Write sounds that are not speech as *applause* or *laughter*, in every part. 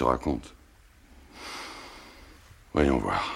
Te raconte. Voyons voir.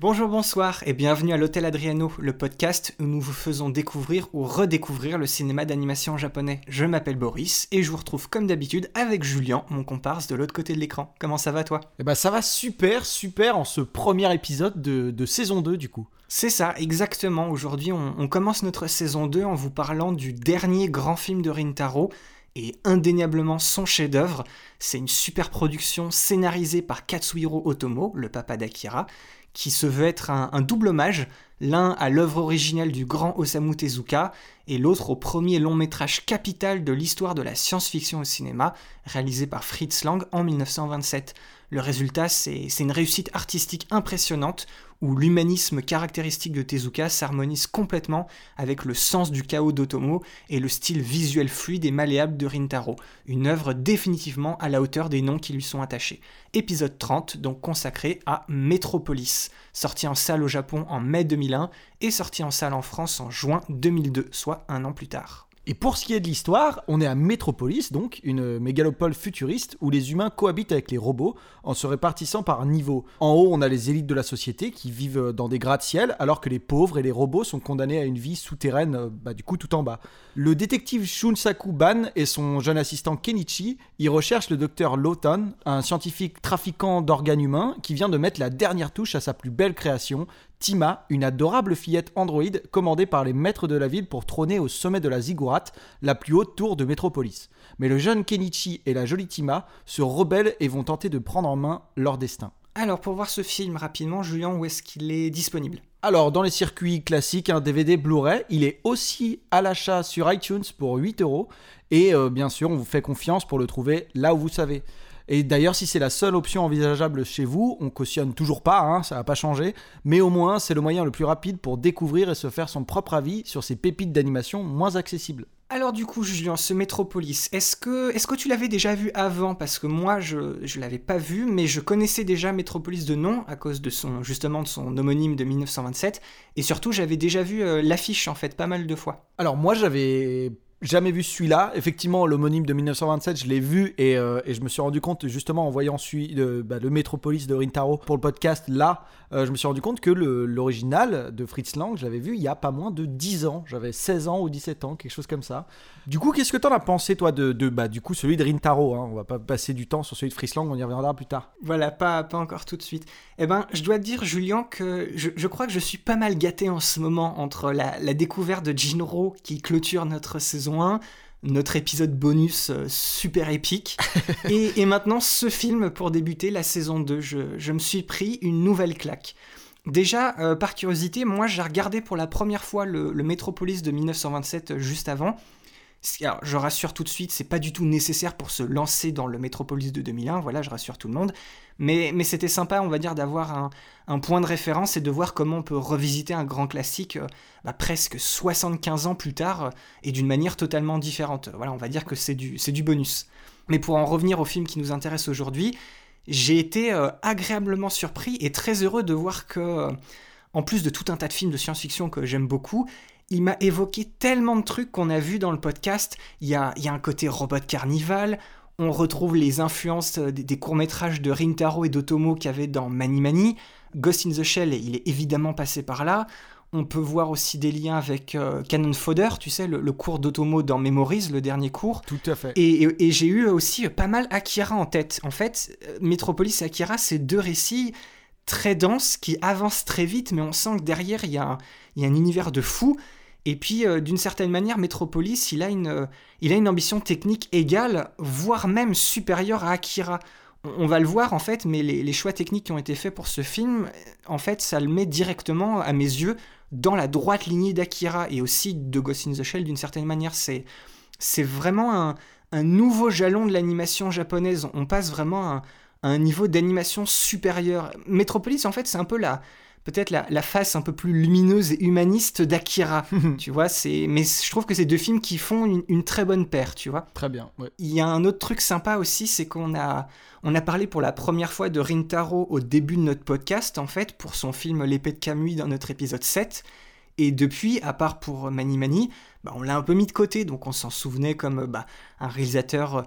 Bonjour, bonsoir et bienvenue à l'Hôtel Adriano, le podcast où nous vous faisons découvrir ou redécouvrir le cinéma d'animation japonais. Je m'appelle Boris et je vous retrouve comme d'habitude avec Julien, mon comparse de l'autre côté de l'écran. Comment ça va toi? Eh ben ça va super, super en ce premier épisode de, de saison 2 du coup. C'est ça, exactement. Aujourd'hui, on, on commence notre saison 2 en vous parlant du dernier grand film de Rintaro et indéniablement son chef-d'œuvre. C'est une super production scénarisée par Katsuhiro Otomo, le papa d'Akira, qui se veut être un, un double hommage, l'un à l'œuvre originale du grand Osamu Tezuka et l'autre au premier long métrage capital de l'histoire de la science-fiction au cinéma, réalisé par Fritz Lang en 1927. Le résultat, c'est une réussite artistique impressionnante où l'humanisme caractéristique de Tezuka s'harmonise complètement avec le sens du chaos d'Otomo et le style visuel fluide et malléable de Rintaro, une œuvre définitivement à la hauteur des noms qui lui sont attachés. Épisode 30, donc consacré à Metropolis, sorti en salle au Japon en mai 2001 et sorti en salle en France en juin 2002, soit un an plus tard. Et pour ce qui est de l'histoire, on est à Metropolis, donc une mégalopole futuriste où les humains cohabitent avec les robots en se répartissant par niveau. En haut, on a les élites de la société qui vivent dans des gratte-ciel, alors que les pauvres et les robots sont condamnés à une vie souterraine, euh, bah, du coup tout en bas. Le détective Shunsaku Ban et son jeune assistant Kenichi y recherchent le docteur Lawton, un scientifique trafiquant d'organes humains qui vient de mettre la dernière touche à sa plus belle création, Tima, une adorable fillette androïde commandée par les maîtres de la ville pour trôner au sommet de la Ziggurat, la plus haute tour de Métropolis. Mais le jeune Kenichi et la jolie Tima se rebellent et vont tenter de prendre en main leur destin. Alors pour voir ce film rapidement, Julien, où est-ce qu'il est disponible? Alors, dans les circuits classiques, un DVD Blu-ray, il est aussi à l'achat sur iTunes pour 8 euros. Et euh, bien sûr, on vous fait confiance pour le trouver là où vous savez. Et d'ailleurs, si c'est la seule option envisageable chez vous, on cautionne toujours pas, hein, ça va pas changer, mais au moins c'est le moyen le plus rapide pour découvrir et se faire son propre avis sur ces pépites d'animation moins accessibles. Alors du coup, Julien, ce Metropolis, est-ce que, est que tu l'avais déjà vu avant? Parce que moi, je ne l'avais pas vu, mais je connaissais déjà Metropolis de nom, à cause de son, justement de son homonyme de 1927, et surtout j'avais déjà vu euh, l'affiche en fait pas mal de fois. Alors moi j'avais jamais vu celui-là. Effectivement, l'homonyme de 1927, je l'ai vu et, euh, et je me suis rendu compte justement en voyant celui de, bah, le Metropolis de Rintaro pour le podcast là, euh, je me suis rendu compte que l'original de Fritz Lang, je l'avais vu il y a pas moins de 10 ans. J'avais 16 ans ou 17 ans, quelque chose comme ça. Du coup, qu'est-ce que t'en as pensé toi de, de bah, du coup celui de Rintaro hein? On va pas passer du temps sur celui de Fritz Lang, on y reviendra plus tard. Voilà, pas, pas encore tout de suite. Eh ben, je dois te dire, Julien, que je, je crois que je suis pas mal gâté en ce moment entre la, la découverte de Jinro qui clôture notre saison 1, notre épisode bonus euh, super épique, *laughs* et, et maintenant ce film pour débuter la saison 2. Je, je me suis pris une nouvelle claque. Déjà, euh, par curiosité, moi j'ai regardé pour la première fois le, le Metropolis de 1927 euh, juste avant. Alors, je rassure tout de suite, c'est pas du tout nécessaire pour se lancer dans le Metropolis de 2001, voilà, je rassure tout le monde. Mais, mais c'était sympa, on va dire, d'avoir un, point de référence et de voir comment on peut revisiter un grand classique euh, bah, presque 75 ans plus tard euh, et d'une manière totalement différente. Voilà, on va dire que c'est du, bonus. Mais pour en revenir au film qui nous intéresse aujourd'hui, j'ai été euh, agréablement surpris et très heureux de voir que, en plus de tout un tas de films de science-fiction que j'aime beaucoup, il m'a évoqué tellement de trucs qu'on a vu dans le podcast. Il y a, il y a un côté robot carnival, on retrouve les influences euh, des, des courts-métrages de Rintaro et d'Otomo qu'il y avait dans Mani Mani. Ghost in the Shell, il est évidemment passé par là. On peut voir aussi des liens avec euh, Cannon Fodder, tu sais, le, le cours d'Otomo dans Memories, le dernier cours. Tout à fait. Et, et- et j'ai eu aussi pas mal Akira en tête. En fait, euh, Metropolis et Akira, c'est deux récits très denses qui avancent très vite, mais on sent que derrière, y il y a un univers de fou. Et puis, euh, d'une certaine manière, Metropolis, il a, une, euh, il a une ambition technique égale, voire même supérieure à Akira. On, va le voir, en fait, mais les, choix techniques qui ont été faits pour ce film, en fait, ça le met directement, à mes yeux, dans la droite lignée d'Akira et aussi de Ghost in the Shell, d'une certaine manière. C'est c'est vraiment un, un nouveau jalon de l'animation japonaise. On passe vraiment à, un niveau d'animation supérieur. Metropolis, en fait, c'est un peu la, peut-être la, face un peu plus lumineuse et humaniste d'Akira. *laughs* tu vois, c'est, mais je trouve que c'est deux films qui font une, très bonne paire, tu vois. Très bien. Il y a un autre truc sympa aussi, c'est qu'on a, on a parlé pour la première fois de Rintaro au début de notre podcast, en fait, pour son film L'épée de Camus dans notre épisode 7. Et depuis, à part pour Mani Mani, bah, on l'a un peu mis de côté, donc on s'en souvenait comme bah, un réalisateur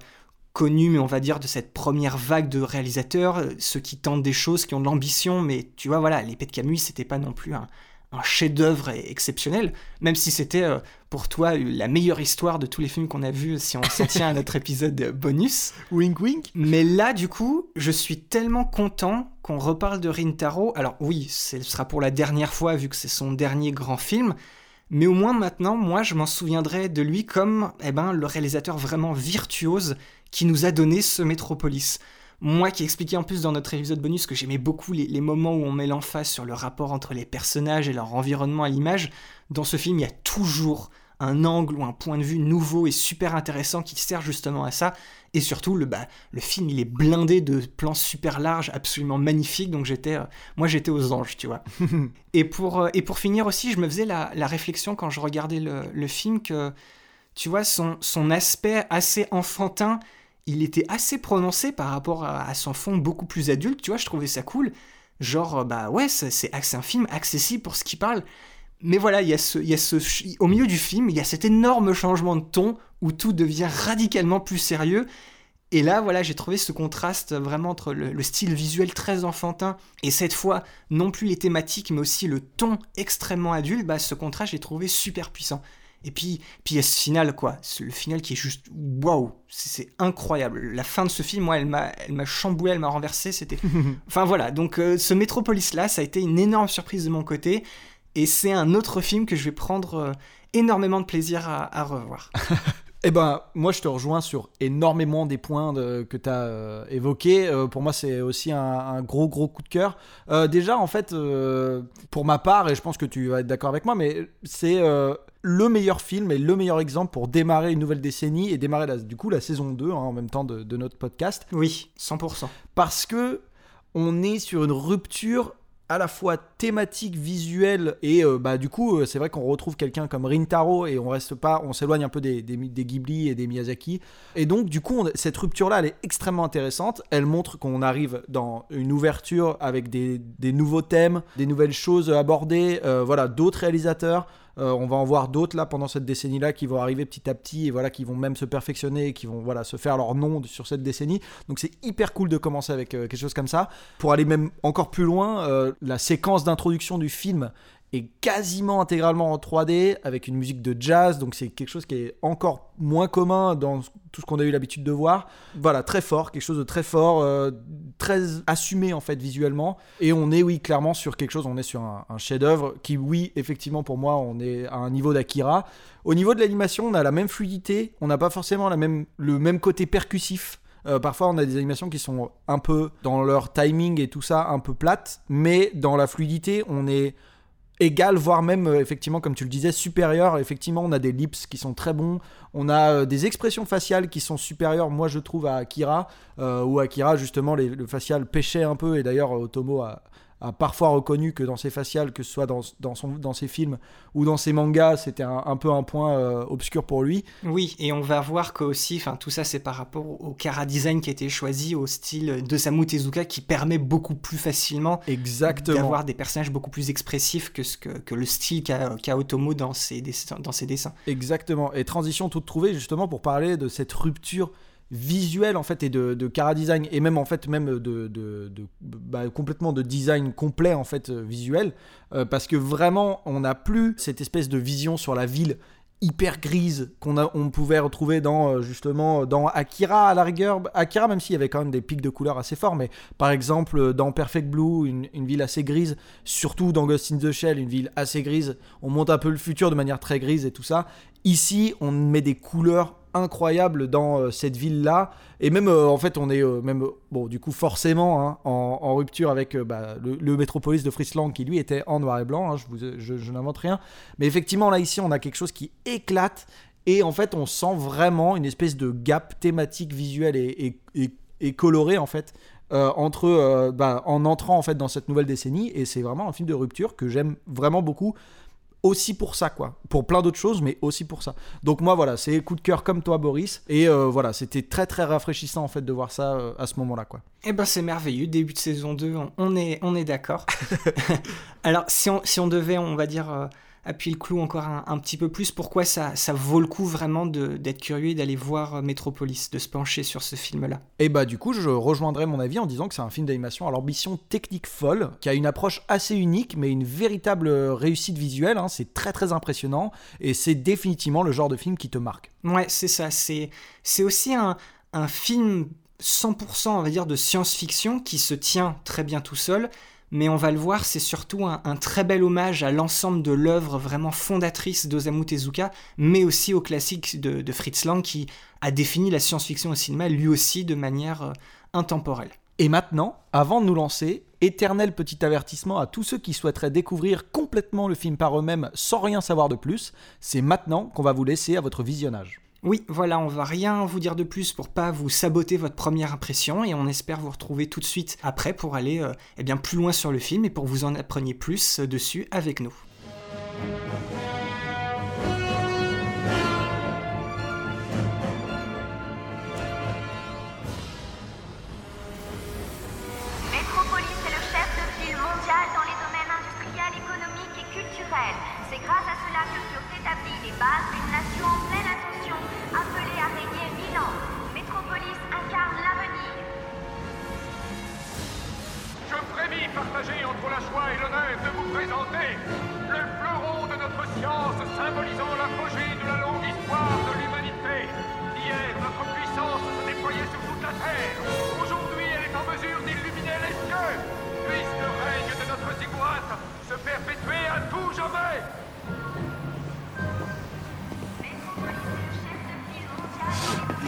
euh, connu, mais on va dire de cette première vague de réalisateurs, euh, ceux qui tentent des choses, qui ont de l'ambition, mais tu vois, voilà, l'épée de Camus, c'était pas non plus un, chef-d'œuvre exceptionnel, même si c'était euh, pour toi la meilleure histoire de tous les films qu'on a vus si on s'en tient à notre *laughs* épisode bonus. Wink wink. Mais là, du coup, je suis tellement content qu'on reparle de Rintaro. Alors oui, ce sera pour la dernière fois vu que c'est son dernier grand film, mais au moins maintenant, moi, je m'en souviendrai de lui comme eh ben, le réalisateur vraiment virtuose qui nous a donné ce Métropolis. Moi qui expliquais en plus dans notre épisode bonus que j'aimais beaucoup les, moments où on met l'emphase sur le rapport entre les personnages et leur environnement à l'image, dans ce film il y a toujours un angle ou un point de vue nouveau et super intéressant qui sert justement à ça. Et surtout, le, bah, le film, il est blindé de plans super larges, absolument magnifiques. Donc j'étais, euh, moi, j'étais aux anges, tu vois. *laughs* et, pour, euh, et pour finir aussi, je me faisais la, réflexion quand je regardais le, le, film que, tu vois, son, son aspect assez enfantin, il était assez prononcé par rapport à, son fond beaucoup plus adulte. Tu vois, je trouvais ça cool. Genre, euh, bah ouais, c'est un film accessible pour ce qu'il parle. Mais voilà, au milieu du film, il y a cet énorme changement de ton où tout devient radicalement plus sérieux. Et là, voilà, j'ai trouvé ce contraste vraiment entre le, style visuel très enfantin et cette fois, non plus les thématiques, mais aussi le ton extrêmement adulte. Bah, ce contraste, j'ai trouvé super puissant. Et puis, puis il y a ce final, quoi. Le final qui est juste waouh, c'est incroyable. La fin de ce film, moi, elle m'a, elle m'a chamboulé, elle m'a renversé. C'était, *laughs* enfin voilà. Donc, euh, ce Metropolis là, ça a été une énorme surprise de mon côté. Et c'est un autre film que je vais prendre euh, énormément de plaisir à, revoir. *laughs* Eh ben, moi, je te rejoins sur énormément des points que tu as euh, évoqués. Euh, pour moi, c'est aussi un, gros, gros coup de cœur. déjà, en fait, pour ma part, et je pense que tu vas être d'accord avec moi, mais c'est le meilleur film et le meilleur exemple pour démarrer une nouvelle décennie et démarrer, du coup, la saison 2 hein, en même temps de, de notre podcast. Oui, 100%. Parce que on est sur une rupture à la fois thématique, visuelle et euh, bah du coup euh, c'est vrai qu'on retrouve quelqu'un comme Rintaro et on reste pas, on s'éloigne un peu des, des, Ghibli et des Miyazaki. Et donc du coup cette rupture là elle est extrêmement intéressante, elle montre qu'on arrive dans une ouverture avec des, des, nouveaux thèmes, des nouvelles choses abordées, euh, voilà d'autres réalisateurs euh, on va en voir d'autres là pendant cette décennie-là qui vont arriver petit à petit et voilà qui vont même se perfectionner, et qui vont voilà se faire leur nom sur cette décennie. Donc c'est hyper cool de commencer avec euh, quelque chose comme ça. Pour aller même encore plus loin, euh, la séquence d'introduction du film est quasiment intégralement en 3D avec une musique de jazz, donc c'est quelque chose qui est encore moins commun dans tout ce qu'on a eu l'habitude de voir. Voilà, très fort, quelque chose de très fort, euh, très assumé en fait visuellement. Et on est, oui, clairement sur quelque chose, on est sur un, chef-d'œuvre qui, oui, effectivement, pour moi, on est à un niveau d'Akira. Au niveau de l'animation, on a la même fluidité, on n'a pas forcément la même, le même côté percussif. Euh, parfois, on a des animations qui sont un peu dans leur timing et tout ça, un peu plates, mais dans la fluidité, on est égal, voire même, euh, effectivement, comme tu le disais, supérieur. Effectivement, on a des lips qui sont très bons. On a euh, des expressions faciales qui sont supérieures, moi, je trouve, à Akira. Euh, où Akira, justement, le facial pêchait un peu. Et d'ailleurs, Otomo a, a parfois reconnu que dans ses faciales, que ce soit dans, dans, son, dans ses films ou dans ses mangas, c'était un, peu un point euh, obscur pour lui. Oui, et on va voir que aussi, enfin tout ça c'est par rapport au cara design qui a été choisi, au style de Samu Tezuka qui permet beaucoup plus facilement d'avoir des personnages beaucoup plus expressifs que, ce que, que le style qu'a Otomo dans ses, dans ses dessins. Exactement, et transition toute trouvée justement pour parler de cette rupture visuel en fait et de, de cara design et même en fait même de, bah, complètement de design complet en fait euh, visuel euh, parce que vraiment on n'a plus cette espèce de vision sur la ville hyper grise qu'on pouvait retrouver dans euh, justement dans Akira à la rigueur. Akira même s'il y avait quand même des pics de couleurs assez forts mais par exemple dans Perfect Blue une, une, ville assez grise surtout dans Ghost in the Shell une ville assez grise on monte un peu le futur de manière très grise et tout ça. Ici on met des couleurs incroyable dans euh, cette ville-là. Et même, euh, en fait, on est euh, même, bon, du coup, forcément, hein, en, rupture avec bah, le, métropolis de Friesland qui, lui, était en noir et blanc. Hein, je, je, n'invente rien. Mais effectivement, là, ici, on a quelque chose qui éclate Et en fait, on sent vraiment une espèce de gap thématique visuelle et, coloré en fait entre bah, en entrant en fait dans cette nouvelle décennie. Et c'est vraiment un film de rupture que j'aime vraiment beaucoup aussi pour ça, quoi. Pour plein d'autres choses, mais aussi pour ça. Donc moi, voilà, c'est coup de cœur comme toi, Boris. Et euh, voilà, c'était très très rafraîchissant en fait de voir ça à ce moment-là, quoi. Eh ben c'est merveilleux, début de saison 2, on, est, on est d'accord. *laughs* *laughs* Alors si on, si on devait, on va dire, appuyer le clou encore un, petit peu plus, pourquoi ça, ça vaut le coup vraiment d'être curieux et d'aller voir euh, Metropolis, de se pencher sur ce film-là? Et bah du coup, je rejoindrai mon avis en disant que c'est un film d'animation à l'ambition technique folle, qui a une approche assez unique, mais une véritable réussite visuelle, hein. c'est très très impressionnant, et c'est définitivement le genre de film qui te marque. Ouais, c'est ça, c'est aussi un, un film 100% on va dire de science-fiction qui se tient très bien tout seul, mais on va le voir, c'est surtout un, très bel hommage à l'ensemble de l'œuvre vraiment fondatrice d'Osamu Tezuka, mais aussi au classique de, Fritz Lang qui a défini la science-fiction au cinéma lui aussi de manière euh, intemporelle. Et maintenant, avant de nous lancer, éternel petit avertissement à tous ceux qui souhaiteraient découvrir complètement le film par eux-mêmes sans rien savoir de plus, c'est maintenant qu'on va vous laisser à votre visionnage. Oui, voilà, on va rien vous dire de plus pour pas vous saboter votre première impression et on espère vous retrouver tout de suite après pour aller euh, eh bien plus loin sur le film et pour vous en appreniez plus euh, dessus avec nous.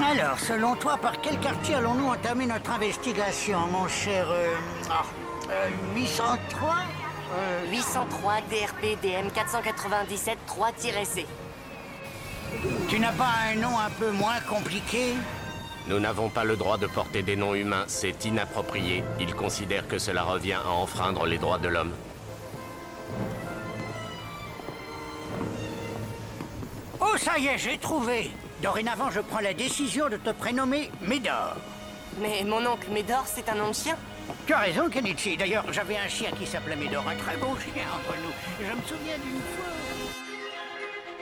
Alors, selon toi, par quel quartier allons-nous entamer notre investigation, mon cher... 803 803 DRP DM 497 3-C. Tu n'as pas un nom un peu moins compliqué? Nous n'avons pas le droit de porter des noms humains, c'est inapproprié. Ils considèrent que cela revient à enfreindre les droits de l'homme. Oh, ça y est, j'ai trouvé Dorénavant, je prends la décision de te prénommer Médor. Mais mon oncle Médor, c'est un nom de chien Tu as raison, Kenichi. D'ailleurs, j'avais un chien qui s'appelait Médor, un très beau chien entre nous. Je me souviens d'une fois...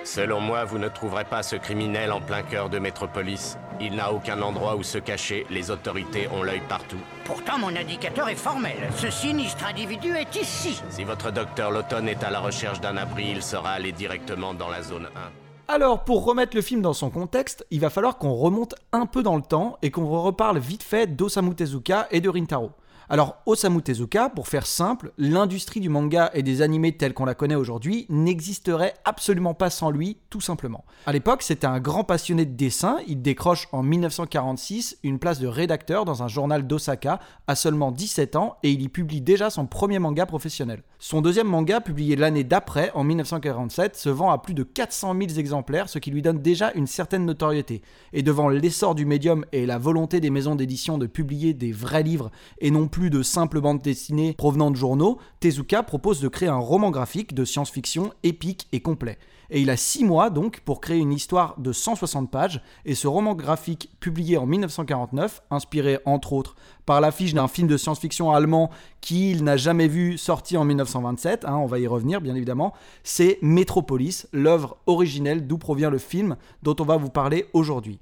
Selon moi, vous ne trouverez pas ce criminel en plein cœur de Métropolis. Il n'a aucun endroit où se cacher, les autorités ont l'œil partout. Pourtant, mon indicateur est formel. Ce sinistre individu est ici. Si votre docteur Lawton est à la recherche d'un abri, il sera allé directement dans la zone 1. Alors, pour remettre le film dans son contexte, il va falloir qu'on remonte un peu dans le temps et qu'on reparle vite fait d'Osamu Tezuka et de Rintaro. Alors, Osamu Tezuka, pour faire simple, l'industrie du manga et des animés tels qu'on la connaît aujourd'hui n'existerait absolument pas sans lui, tout simplement. À l'époque, c'était un grand passionné de dessin, il décroche en 1946 une place de rédacteur dans un journal d'Osaka à seulement 17 ans et il y publie déjà son premier manga professionnel. Son deuxième manga, publié l'année d'après, en 1947, se vend à plus de 400 000 exemplaires, ce qui lui donne déjà une certaine notoriété. Et devant l'essor du médium et la volonté des maisons d'édition de publier des vrais livres et non plus de simples bandes dessinées provenant de journaux, Tezuka propose de créer un roman graphique de science-fiction épique et complet. Et il a six mois donc pour créer une histoire de 160 pages, et ce roman graphique publié en 1949, inspiré entre autres par l'affiche d'un film de science-fiction allemand qu'il n'a jamais vu sorti en 1927, hein, on va y revenir bien évidemment, c'est Metropolis, l'œuvre originelle d'où provient le film dont on va vous parler aujourd'hui.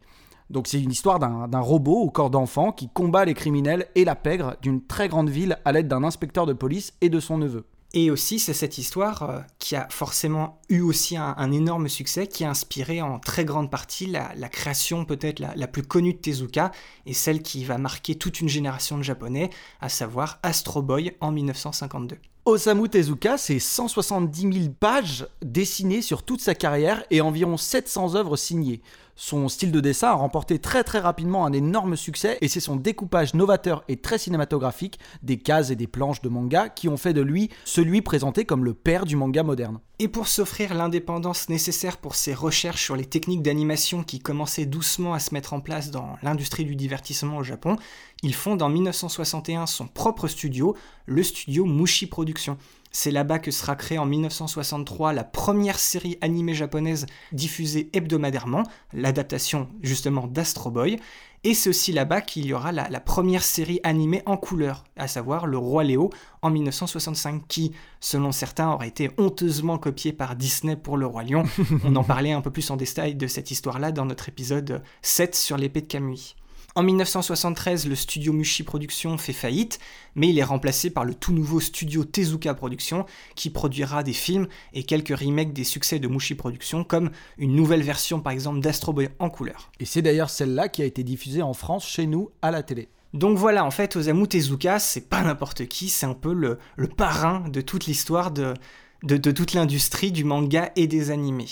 Donc c'est une histoire d'un robot au corps d'enfant qui combat les criminels et la pègre d'une très grande ville à l'aide d'un inspecteur de police et de son neveu. Et aussi, c'est cette histoire euh, qui a forcément eu aussi un, énorme succès, qui a inspiré en très grande partie la, création peut-être la, la, plus connue de Tezuka, et celle qui va marquer toute une génération de Japonais, à savoir Astro Boy en 1952. Osamu Tezuka, c'est 170 000 pages dessinées sur toute sa carrière et environ 700 œuvres signées. Son style de dessin a remporté très très rapidement un énorme succès et c'est son découpage novateur et très cinématographique des cases et des planches de manga qui ont fait de lui celui présenté comme le père du manga moderne. Et pour s'offrir l'indépendance nécessaire pour ses recherches sur les techniques d'animation qui commençaient doucement à se mettre en place dans l'industrie du divertissement au Japon, il fonde en 1961 son propre studio, le studio Mushi Productions. C'est là-bas que sera créée en 1963 la première série animée japonaise diffusée hebdomadairement, l'adaptation justement d'Astro Boy. Et c'est aussi là-bas qu'il y aura la, la, première série animée en couleur, à savoir Le Roi Léo en 1965, qui, selon certains, aurait été honteusement copié par Disney pour Le Roi Lion. *laughs* On en parlait un peu plus en détail de cette histoire-là dans notre épisode 7 sur l'épée de Kamui. En 1973, le studio Mushi Productions fait faillite, mais il est remplacé par le tout nouveau studio Tezuka Productions, qui produira des films et quelques remakes des succès de Mushi Productions, comme une nouvelle version par exemple d'Astro Boy en couleur. Et c'est d'ailleurs celle-là qui a été diffusée en France chez nous à la télé. Donc voilà, en fait, Osamu Tezuka, c'est pas n'importe qui, c'est un peu le, le, parrain de toute l'histoire de, de, de toute l'industrie du manga et des animés.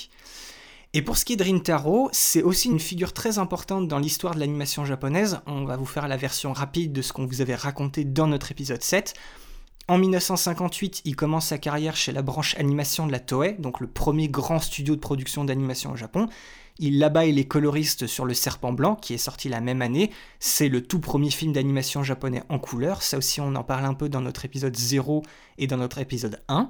Et pour ce qui est de Rintaro, c'est aussi une figure très importante dans l'histoire de l'animation japonaise. On va vous faire la version rapide de ce qu'on vous avait raconté dans notre épisode 7. En 1958, il commence sa carrière chez la branche animation de la Toei, donc le premier grand studio de production d'animation au Japon. Il là-bas est les coloristes sur Le Serpent Blanc, qui est sorti la même année. C'est le tout premier film d'animation japonais en couleur. Ça aussi, on en parle un peu dans notre épisode 0 et dans notre épisode 1.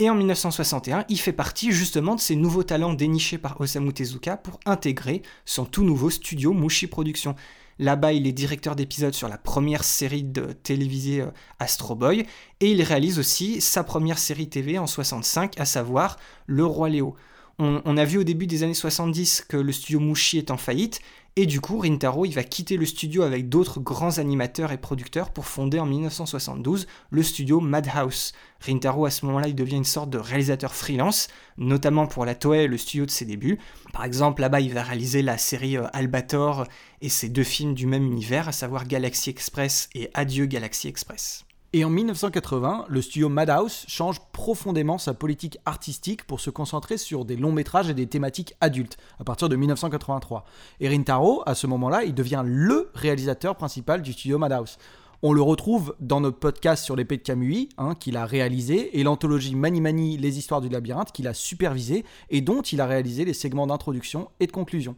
Et en 1961, il fait partie justement de ces nouveaux talents dénichés par Osamu Tezuka pour intégrer son tout nouveau studio Mushi Productions. Là-bas, il est directeur d'épisode sur la première série de télévisée euh, Astro Boy, et il réalise aussi sa première série TV en 65, à savoir Le Roi Léo. On, on, a vu au début des années 70 que le studio Mushi est en faillite, et du coup, Rintaro, il va quitter le studio avec d'autres grands animateurs et producteurs pour fonder en 1972 le studio Madhouse. Rintaro, à ce moment-là, il devient une sorte de réalisateur freelance, notamment pour la Toei, le studio de ses débuts. Par exemple, là-bas, il va réaliser la série Albator et ses deux films du même univers, à savoir Galaxy Express et Adieu Galaxy Express. Et en 1980, le studio Madhouse change profondément sa politique artistique pour se concentrer sur des longs métrages et des thématiques adultes, à partir de 1983. Et Rintaro, à ce moment-là, il devient LE réalisateur principal du studio Madhouse. On le retrouve dans notre podcast sur l'épée de Kamui, hein, qu'il a réalisé, et l'anthologie Mani Mani, les histoires du labyrinthe, qu'il a supervisé, et dont il a réalisé les segments d'introduction et de conclusion.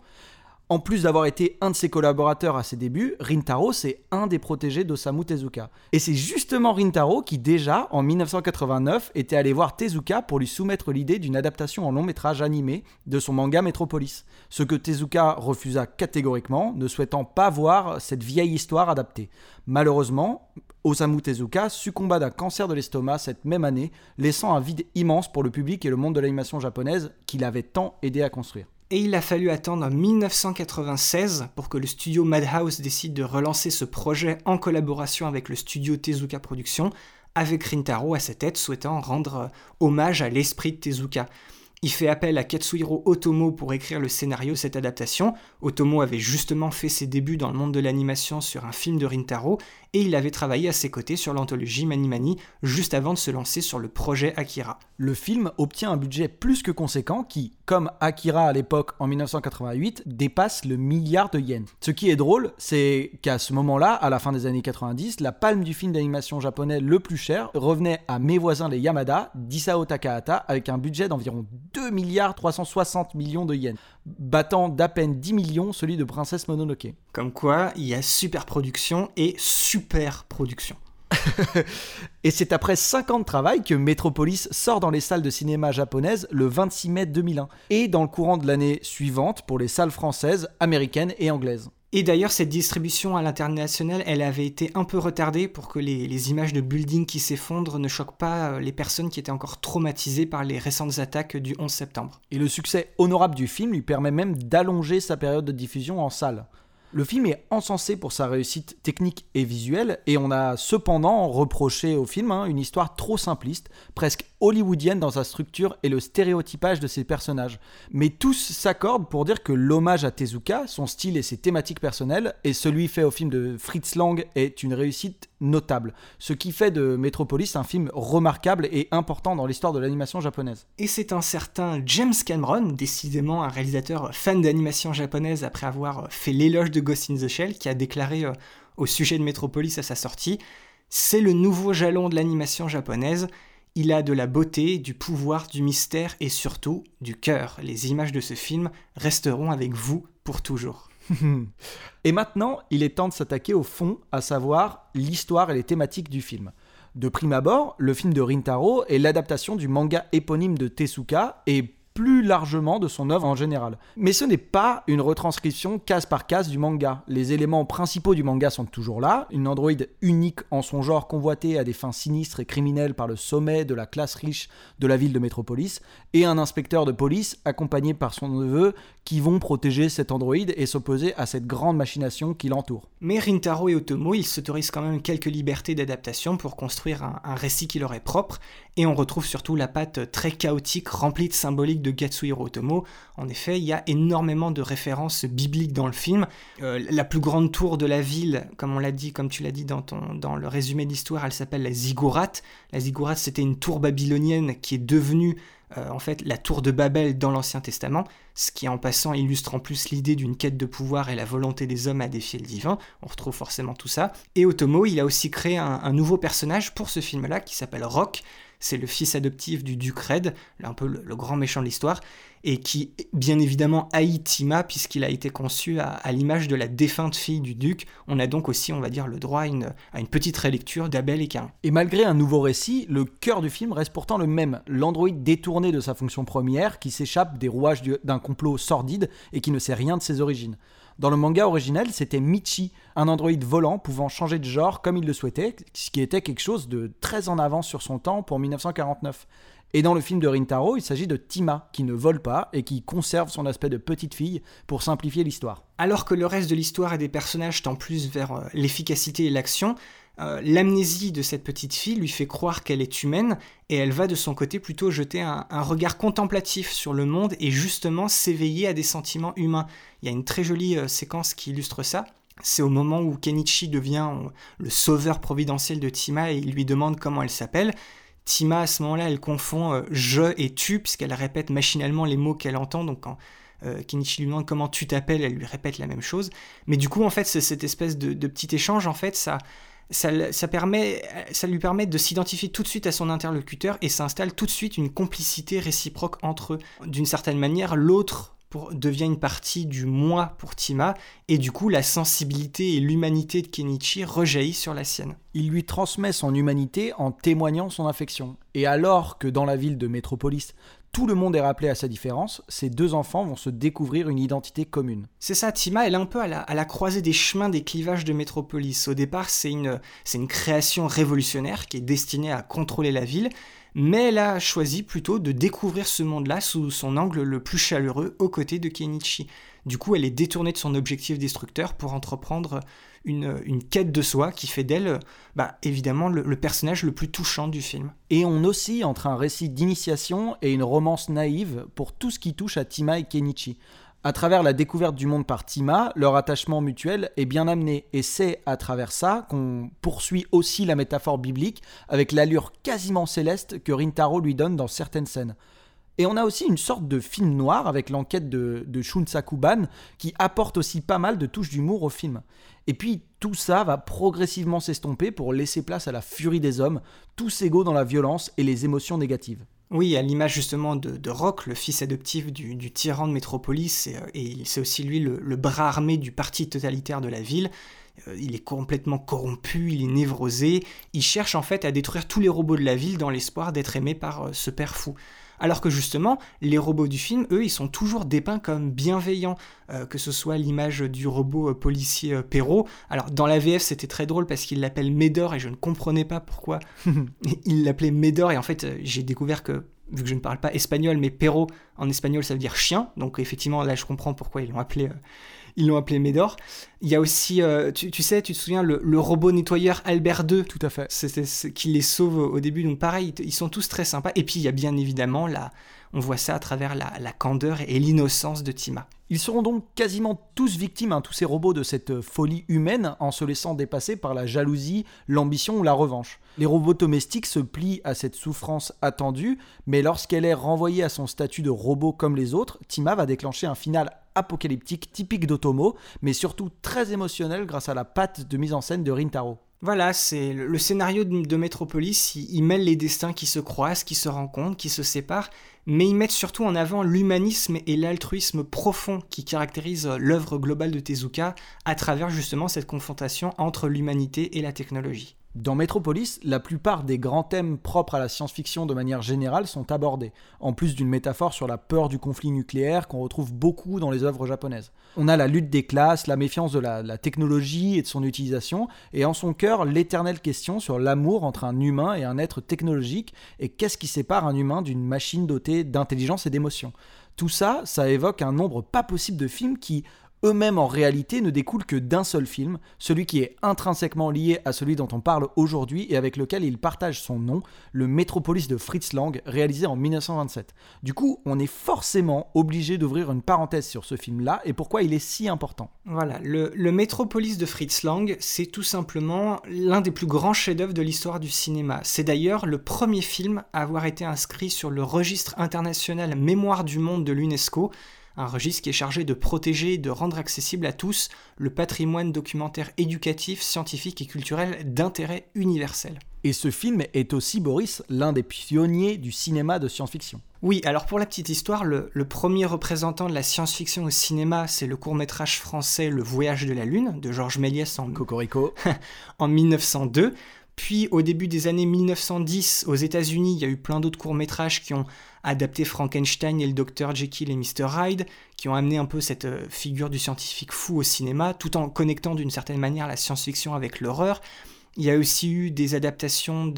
En plus d'avoir été un de ses collaborateurs à ses débuts, Rintaro, c'est un des protégés d'Osamu Tezuka. Et c'est justement Rintaro qui, déjà, en 1989, était allé voir Tezuka pour lui soumettre l'idée d'une adaptation en long métrage animé de son manga Metropolis. Ce que Tezuka refusa catégoriquement, ne souhaitant pas voir cette vieille histoire adaptée. Malheureusement, Osamu Tezuka succomba d'un cancer de l'estomac cette même année, laissant un vide immense pour le public et le monde de l'animation japonaise qu'il avait tant aidé à construire. Et il a fallu attendre 1996 pour que le studio Madhouse décide de relancer ce projet en collaboration avec le studio Tezuka Productions, avec Rintaro à sa tête souhaitant rendre hommage à l'esprit de Tezuka. Il fait appel à Katsuhiro Otomo pour écrire le scénario de cette adaptation. Otomo avait justement fait ses débuts dans le monde de l'animation sur un film de Rintaro et il avait travaillé à ses côtés sur l'anthologie Mani Mani juste avant de se lancer sur le projet Akira. Le film obtient un budget plus que conséquent qui, comme Akira à l'époque en 1988, dépasse le milliard de yens. Ce qui est drôle, c'est qu'à ce moment-là, à la fin des années 90, la palme du film d'animation japonais le plus cher revenait à Mes voisins les Yamada d'Isao Takahata avec un budget d'environ 2 milliards 360 millions de yens, battant d'à peine 10 millions celui de Princesse Mononoke. Comme quoi, il y a super production et super production. *laughs* et c'est après 5 ans de travail que Metropolis sort dans les salles de cinéma japonaises le 26 mai 2001 et dans le courant de l'année suivante pour les salles françaises, américaines et anglaises. Et d'ailleurs, cette distribution à l'international, elle avait été un peu retardée pour que les, images de buildings qui s'effondrent ne choquent pas les personnes qui étaient encore traumatisées par les récentes attaques du 11 septembre. Et le succès honorable du film lui permet même d'allonger sa période de diffusion en salle. Le film est encensé pour sa réussite technique et visuelle, et on a cependant reproché au film hein, une histoire trop simpliste, presque hollywoodienne dans sa structure et le stéréotypage de ses personnages. Mais tous s'accordent pour dire que l'hommage à Tezuka, son style et ses thématiques personnelles, et celui fait au film de Fritz Lang est une réussite notable. Ce qui fait de Metropolis un film remarquable et important dans l'histoire de l'animation japonaise. Et c'est un certain James Cameron, décidément un réalisateur fan d'animation japonaise après avoir fait l'éloge de Ghost in the Shell, qui a déclaré euh, au sujet de Metropolis à sa sortie C'est le nouveau jalon de l'animation japonaise. Il a de la beauté, du pouvoir, du mystère et surtout du cœur. Les images de ce film resteront avec vous pour toujours. *laughs* et maintenant, il est temps de s'attaquer au fond, à savoir l'histoire et les thématiques du film. De prime abord, le film de Rintaro est l'adaptation du manga éponyme de Tezuka et plus largement de son œuvre en général. Mais ce n'est pas une retranscription case par case du manga. Les éléments principaux du manga sont toujours là, une androïde unique en son genre convoitée à des fins sinistres et criminelles par le sommet de la classe riche de la ville de Métropolis, et un inspecteur de police accompagné par son neveu qui vont protéger cet androïde et s'opposer à cette grande machination qui l'entoure. Mais Rintaro et Otomo, ils s'autorisent quand même quelques libertés d'adaptation pour construire un, récit qui leur est propre, et on retrouve surtout la patte très chaotique remplie de symboliques de Katsuhiro Otomo. En effet, il y a énormément de références bibliques dans le film. Euh, la plus grande tour de la ville, comme on l'a dit, comme tu l'as dit dans, ton, dans le résumé d'histoire, elle s'appelle la Ziggurat. La Ziggurat, c'était une tour babylonienne qui est devenue euh, en fait la tour de Babel dans l'Ancien Testament, ce qui en passant illustre en plus l'idée d'une quête de pouvoir et la volonté des hommes à défier le divin. On retrouve forcément tout ça. Et Otomo, il a aussi créé un, un nouveau personnage pour ce film-là qui s'appelle Rock, c'est le fils adoptif du duc Red, un peu le, grand méchant de l'histoire, et qui bien évidemment haït Tima puisqu'il a été conçu à, l'image de la défunte fille du duc. On a donc aussi, on va dire, le droit à une, petite rélecture d'Abel et Cain. Et malgré un nouveau récit, le cœur du film reste pourtant le même. L'androïde détourné de sa fonction première qui s'échappe des rouages d'un complot sordide et qui ne sait rien de ses origines. Dans le manga originel, c'était Michi, un androïde volant pouvant changer de genre comme il le souhaitait, ce qui était quelque chose de très en avance sur son temps pour 1949. Et dans le film de Rintaro, il s'agit de Tima, qui ne vole pas et qui conserve son aspect de petite fille pour simplifier l'histoire. Alors que le reste de l'histoire et des personnages tend plus vers euh, l'efficacité et l'action, euh, l'amnésie de cette petite fille lui fait croire qu'elle est humaine et elle va de son côté plutôt jeter un, regard contemplatif sur le monde et justement s'éveiller à des sentiments humains. Il y a une très jolie euh, séquence qui illustre ça. C'est au moment où Kenichi devient euh, le sauveur providentiel de Tima et il lui demande comment elle s'appelle. Tima, à ce moment-là, elle confond je et tu, puisqu'elle répète machinalement les mots qu'elle entend. Donc, quand Kenichi lui demande comment tu t'appelles, elle lui répète la même chose. Mais du coup, en fait, cette espèce de, de, petit échange, en fait, ça, ça, lui permet de s'identifier tout de suite à son interlocuteur et s'installe tout de suite une complicité réciproque entre eux. D'une certaine manière, l'autre devient une partie du moi pour Tima, et du coup la sensibilité et l'humanité de Kenichi rejaillit sur la sienne. Il lui transmet son humanité en témoignant son affection. Et alors que dans la ville de Métropolis, tout le monde est rappelé à sa différence, ces deux enfants vont se découvrir une identité commune. C'est ça, Tima, elle est un peu à la, croisée des chemins des clivages de Métropolis. Au départ, c'est une, une création révolutionnaire qui est destinée à contrôler la ville, mais elle a choisi plutôt de découvrir ce monde-là sous son angle le plus chaleureux aux côtés de Kenichi. Du coup, elle est détournée de son objectif destructeur pour entreprendre une, quête de soi qui fait d'elle, bah, évidemment, le, personnage le plus touchant du film. Et on oscille entre un récit d'initiation et une romance naïve pour tout ce qui touche à Tima et Kenichi. À travers la découverte du monde par Tima, leur attachement mutuel est bien amené, et c'est à travers ça qu'on poursuit aussi la métaphore biblique avec l'allure quasiment céleste que Rintaro lui donne dans certaines scènes. Et on a aussi une sorte de film noir avec l'enquête de, de Shunsakuban qui apporte aussi pas mal de touches d'humour au film. Et puis tout ça va progressivement s'estomper pour laisser place à la furie des hommes, tous égaux dans la violence et les émotions négatives. Oui, à l'image justement de, Rock, le fils adoptif du, tyran de Métropolis, et, c'est aussi lui le, bras armé du parti totalitaire de la ville. Euh, il est complètement corrompu, il est névrosé, il cherche en fait à détruire tous les robots de la ville dans l'espoir d'être aimé par euh, ce père fou. Alors que justement, les robots du film, eux, ils sont toujours dépeints comme bienveillants, euh, que ce soit l'image du robot euh, policier euh, Perrault. Alors dans la VF, c'était très drôle parce qu'il l'appelle Médor et je ne comprenais pas pourquoi *laughs* il l'appelait Médor. Et en fait, j'ai découvert que vu que je ne parle pas espagnol, mais Perrault en espagnol ça veut dire chien, donc effectivement là je comprends pourquoi ils l'ont appelé ils l'ont appelé Médor. Il y a aussi, euh, tu, tu sais, tu te souviens, le, le robot nettoyeur Albert II. Tout à fait. C'est ce qui les sauve au début. Donc pareil, ils sont tous très sympas. Et puis il y a bien évidemment la, on voit ça à travers la, la candeur et l'innocence de Tima. Ils seront donc quasiment tous victimes, hein, tous ces robots, de cette euh, folie humaine en se laissant dépasser par la jalousie, l'ambition ou la revanche. Les robots domestiques se plient à cette souffrance attendue, mais lorsqu'elle est renvoyée à son statut de robot comme les autres, Tima va déclencher un final apocalyptique typique d'Otomo, mais surtout très émotionnel grâce à la patte de mise en scène de Rintaro. Voilà, c'est le, scénario de, Metropolis, il, mêle les destins qui se croisent, qui se rencontrent, qui se séparent, mais ils mettent surtout en avant l'humanisme et l'altruisme profond qui caractérisent l'œuvre globale de Tezuka à travers justement cette confrontation entre l'humanité et la technologie. Dans Metropolis, la plupart des grands thèmes propres à la science-fiction de manière générale sont abordés, en plus d'une métaphore sur la peur du conflit nucléaire qu'on retrouve beaucoup dans les œuvres japonaises. On a la lutte des classes, la méfiance de la, technologie et de son utilisation, et en son cœur l'éternelle question sur l'amour entre un humain et un être technologique, et qu'est-ce qui sépare un humain d'une machine dotée d'intelligence et d'émotion. Tout ça, ça évoque un nombre pas possible de films qui, eux-mêmes en réalité ne découlent que d'un seul film, celui qui est intrinsèquement lié à celui dont on parle aujourd'hui et avec lequel il partage son nom, le Métropolis de Fritz Lang, réalisé en 1927. Du coup, on est forcément obligé d'ouvrir une parenthèse sur ce film-là et pourquoi il est si important. Voilà, le, le Métropolis de Fritz Lang, c'est tout simplement l'un des plus grands chefs-d'œuvre de l'histoire du cinéma. C'est d'ailleurs le premier film à avoir été inscrit sur le registre international Mémoire du monde de l'UNESCO un registre qui est chargé de protéger et de rendre accessible à tous le patrimoine documentaire éducatif, scientifique et culturel d'intérêt universel. Et ce film est aussi, Boris, l'un des pionniers du cinéma de science-fiction. Oui, alors pour la petite histoire, le, le premier représentant de la science-fiction au cinéma, c'est le court-métrage français Le Voyage de la Lune de Georges Méliès en, Cocorico. *laughs* en 1902. Puis au début des années 1910, aux États-Unis, il y a eu plein d'autres courts-métrages qui ont adapté Frankenstein et le Docteur Jekyll et Mr. Hyde, qui ont amené un peu cette euh, figure du scientifique fou au cinéma, tout en connectant d'une certaine manière la science-fiction avec l'horreur. Il y a aussi eu des adaptations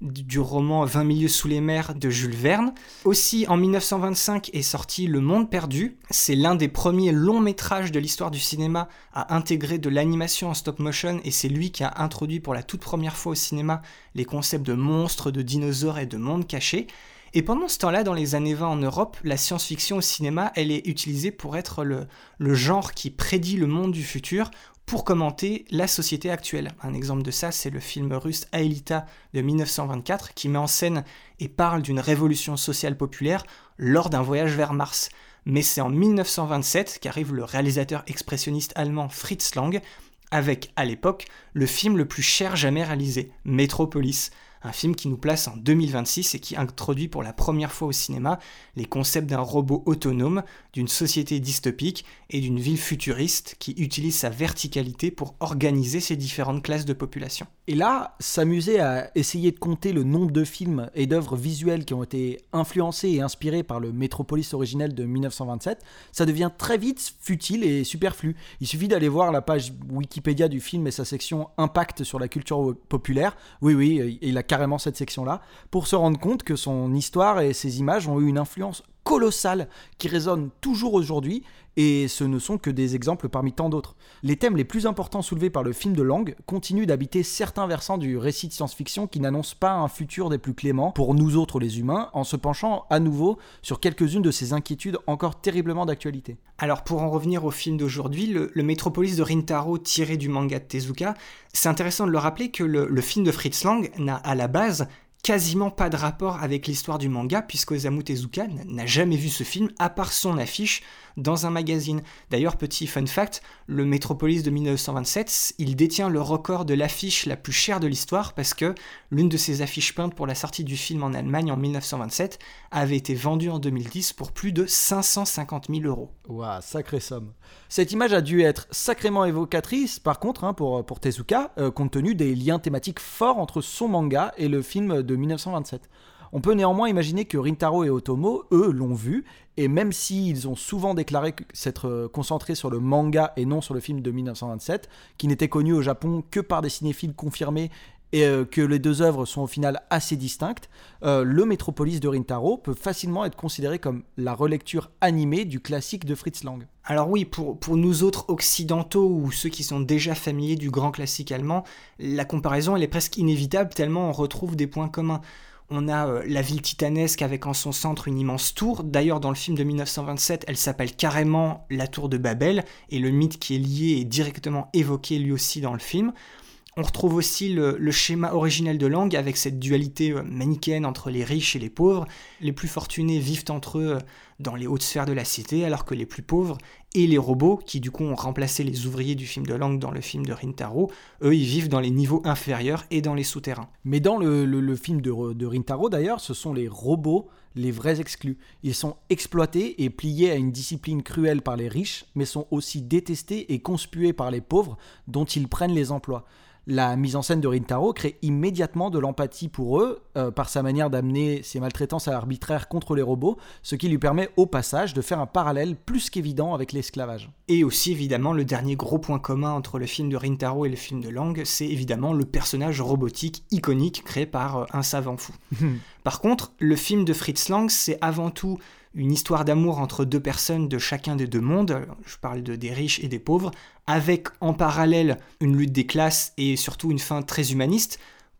du roman 20 milieux sous les mers de Jules Verne. Aussi, en 1925 est sorti Le Monde perdu. C'est l'un des premiers longs métrages de l'histoire du cinéma à intégrer de l'animation en stop motion et c'est lui qui a introduit pour la toute première fois au cinéma les concepts de monstres, de dinosaures et de mondes cachés. Et pendant ce temps-là, dans les années 20 en Europe, la science-fiction au cinéma, elle est utilisée pour être le, le genre qui prédit le monde du futur pour commenter la société actuelle. Un exemple de ça, c'est le film russe Aelita de 1924 qui met en scène et parle d'une révolution sociale populaire lors d'un voyage vers Mars. Mais c'est en 1927 qu'arrive le réalisateur expressionniste allemand Fritz Lang avec, à l'époque, le film le plus cher jamais réalisé, Metropolis, un film qui nous place en 2026 et qui introduit pour la première fois au cinéma les concepts d'un robot autonome, d'une société dystopique et d'une ville futuriste qui utilise sa verticalité pour organiser ses différentes classes de population. Et là, s'amuser à essayer de compter le nombre de films et d'œuvres visuelles qui ont été influencés et inspirés par le Métropolis originel de 1927, ça devient très vite futile et superflu. Il suffit d'aller voir la page Wikipédia du film et sa section Impact sur la culture populaire. Oui, oui, il a carrément cette section-là, pour se rendre compte que son histoire et ses images ont eu une influence colossale qui résonne toujours aujourd'hui et ce ne sont que des exemples parmi tant d'autres. Les thèmes les plus importants soulevés par le film de Lang continuent d'habiter certains versants du récit de science-fiction qui n'annoncent pas un futur des plus cléments pour nous autres les humains, en se penchant à nouveau sur quelques-unes de ces inquiétudes encore terriblement d'actualité. Alors pour en revenir au film d'aujourd'hui, le, le, Métropolis de Rintaro tiré du manga de Tezuka, c'est intéressant de le rappeler que le, le film de Fritz Lang n'a à la base quasiment pas de rapport avec l'histoire du manga puisque Osamu Tezuka n'a jamais vu ce film à part son affiche dans un magazine. D'ailleurs, petit fun fact, le Metropolis de 1927, il détient le record de l'affiche la plus chère de l'histoire parce que l'une de ses affiches peintes pour la sortie du film en Allemagne en 1927 avait été vendue en 2010 pour plus de 550 000 euros. Waouh, sacrée somme. Cette image a dû être sacrément évocatrice, par contre, hein, pour, Tezuka, euh, compte tenu des liens thématiques forts entre son manga et le film de 1927. On peut néanmoins imaginer que Rintaro et Otomo, eux, l'ont vu, et même s'ils ont souvent déclaré s'être concentrés sur le manga et non sur le film de 1927, qui n'était connu au Japon que par des cinéphiles confirmés et euh, que les deux œuvres sont au final assez distinctes, euh, le Métropolis de Rintaro peut facilement être considéré comme la relecture animée du classique de Fritz Lang. Alors oui, pour, pour nous autres occidentaux ou ceux qui sont déjà familiers du grand classique allemand, la comparaison elle est presque inévitable tellement on retrouve des points communs. On a euh, la ville titanesque avec en son centre une immense tour. D'ailleurs, dans le film de 1927, elle s'appelle carrément la tour de Babel, et le mythe qui est lié est directement évoqué lui aussi dans le film. On retrouve aussi le, schéma originel de langue avec cette dualité euh, manichéenne entre les riches et les pauvres. Les plus fortunés vivent entre eux euh, dans les hautes sphères de la cité, alors que les plus pauvres et les robots, qui du coup ont remplacé les ouvriers du film de langue dans le film de Rintaro, eux ils vivent dans les niveaux inférieurs et dans les souterrains. Mais dans le, film de, de Rintaro d'ailleurs, ce sont les robots les vrais exclus. Ils sont exploités et pliés à une discipline cruelle par les riches, mais sont aussi détestés et conspués par les pauvres dont ils prennent les emplois la mise en scène de Rintaro crée immédiatement de l'empathie pour eux euh, par sa manière d'amener ses maltraitances à l'arbitraire contre les robots, ce qui lui permet au passage de faire un parallèle plus qu'évident avec l'esclavage. Et aussi évidemment le dernier gros point commun entre le film de Rintaro et le film de Lang, c'est évidemment le personnage robotique iconique créé par euh, un savant fou. *laughs* par contre, le film de Fritz Lang, c'est avant tout une histoire d'amour entre deux personnes de chacun des deux mondes, je parle de des riches et des pauvres, avec en parallèle une lutte des classes et surtout une fin très humaniste,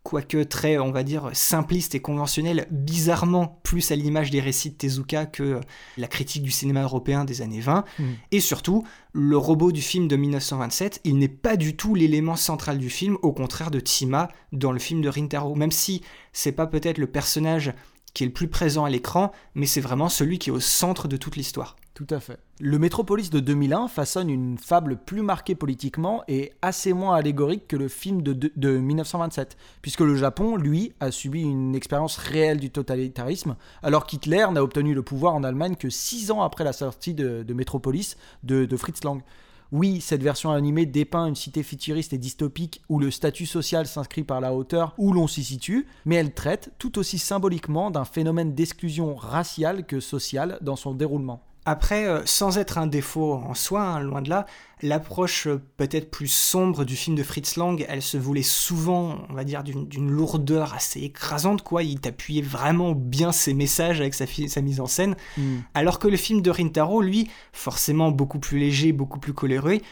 quoique très, on va dire, simpliste et conventionnelle, bizarrement plus à l'image des récits de Tezuka que la critique du cinéma européen des années 20. Hmm. Et surtout, le robot du film de 1927, il n'est pas du tout l'élément central du film, au contraire de Tima dans le film de Rintaro, même si c'est pas peut-être le personnage qui est le plus présent à l'écran, mais c'est vraiment celui qui est au centre de toute l'histoire. Tout à fait. Le Métropolis de 2001 façonne une fable plus marquée politiquement et assez moins allégorique que le film de, de, 1927, puisque le Japon, lui, a subi une expérience réelle du totalitarisme, alors qu'Hitler n'a obtenu le pouvoir en Allemagne que six ans après la sortie de, de Métropolis de Fritz Lang. Oui, cette version animée dépeint une cité futuriste et dystopique où le statut social s'inscrit par la hauteur où l'on s'y situe, mais elle traite tout aussi symboliquement d'un phénomène d'exclusion raciale que sociale dans son déroulement. Après, euh, sans être un défaut en soi, hein, loin de là, l'approche euh, peut-être plus sombre du film de Fritz Lang, elle se voulait souvent, on va dire, d'une lourdeur assez écrasante, quoi. Il t'appuyait vraiment bien ses messages avec sa, sa mise en scène. Hmm. Alors que le film de Rintaro, lui, forcément beaucoup plus léger, beaucoup plus coloré,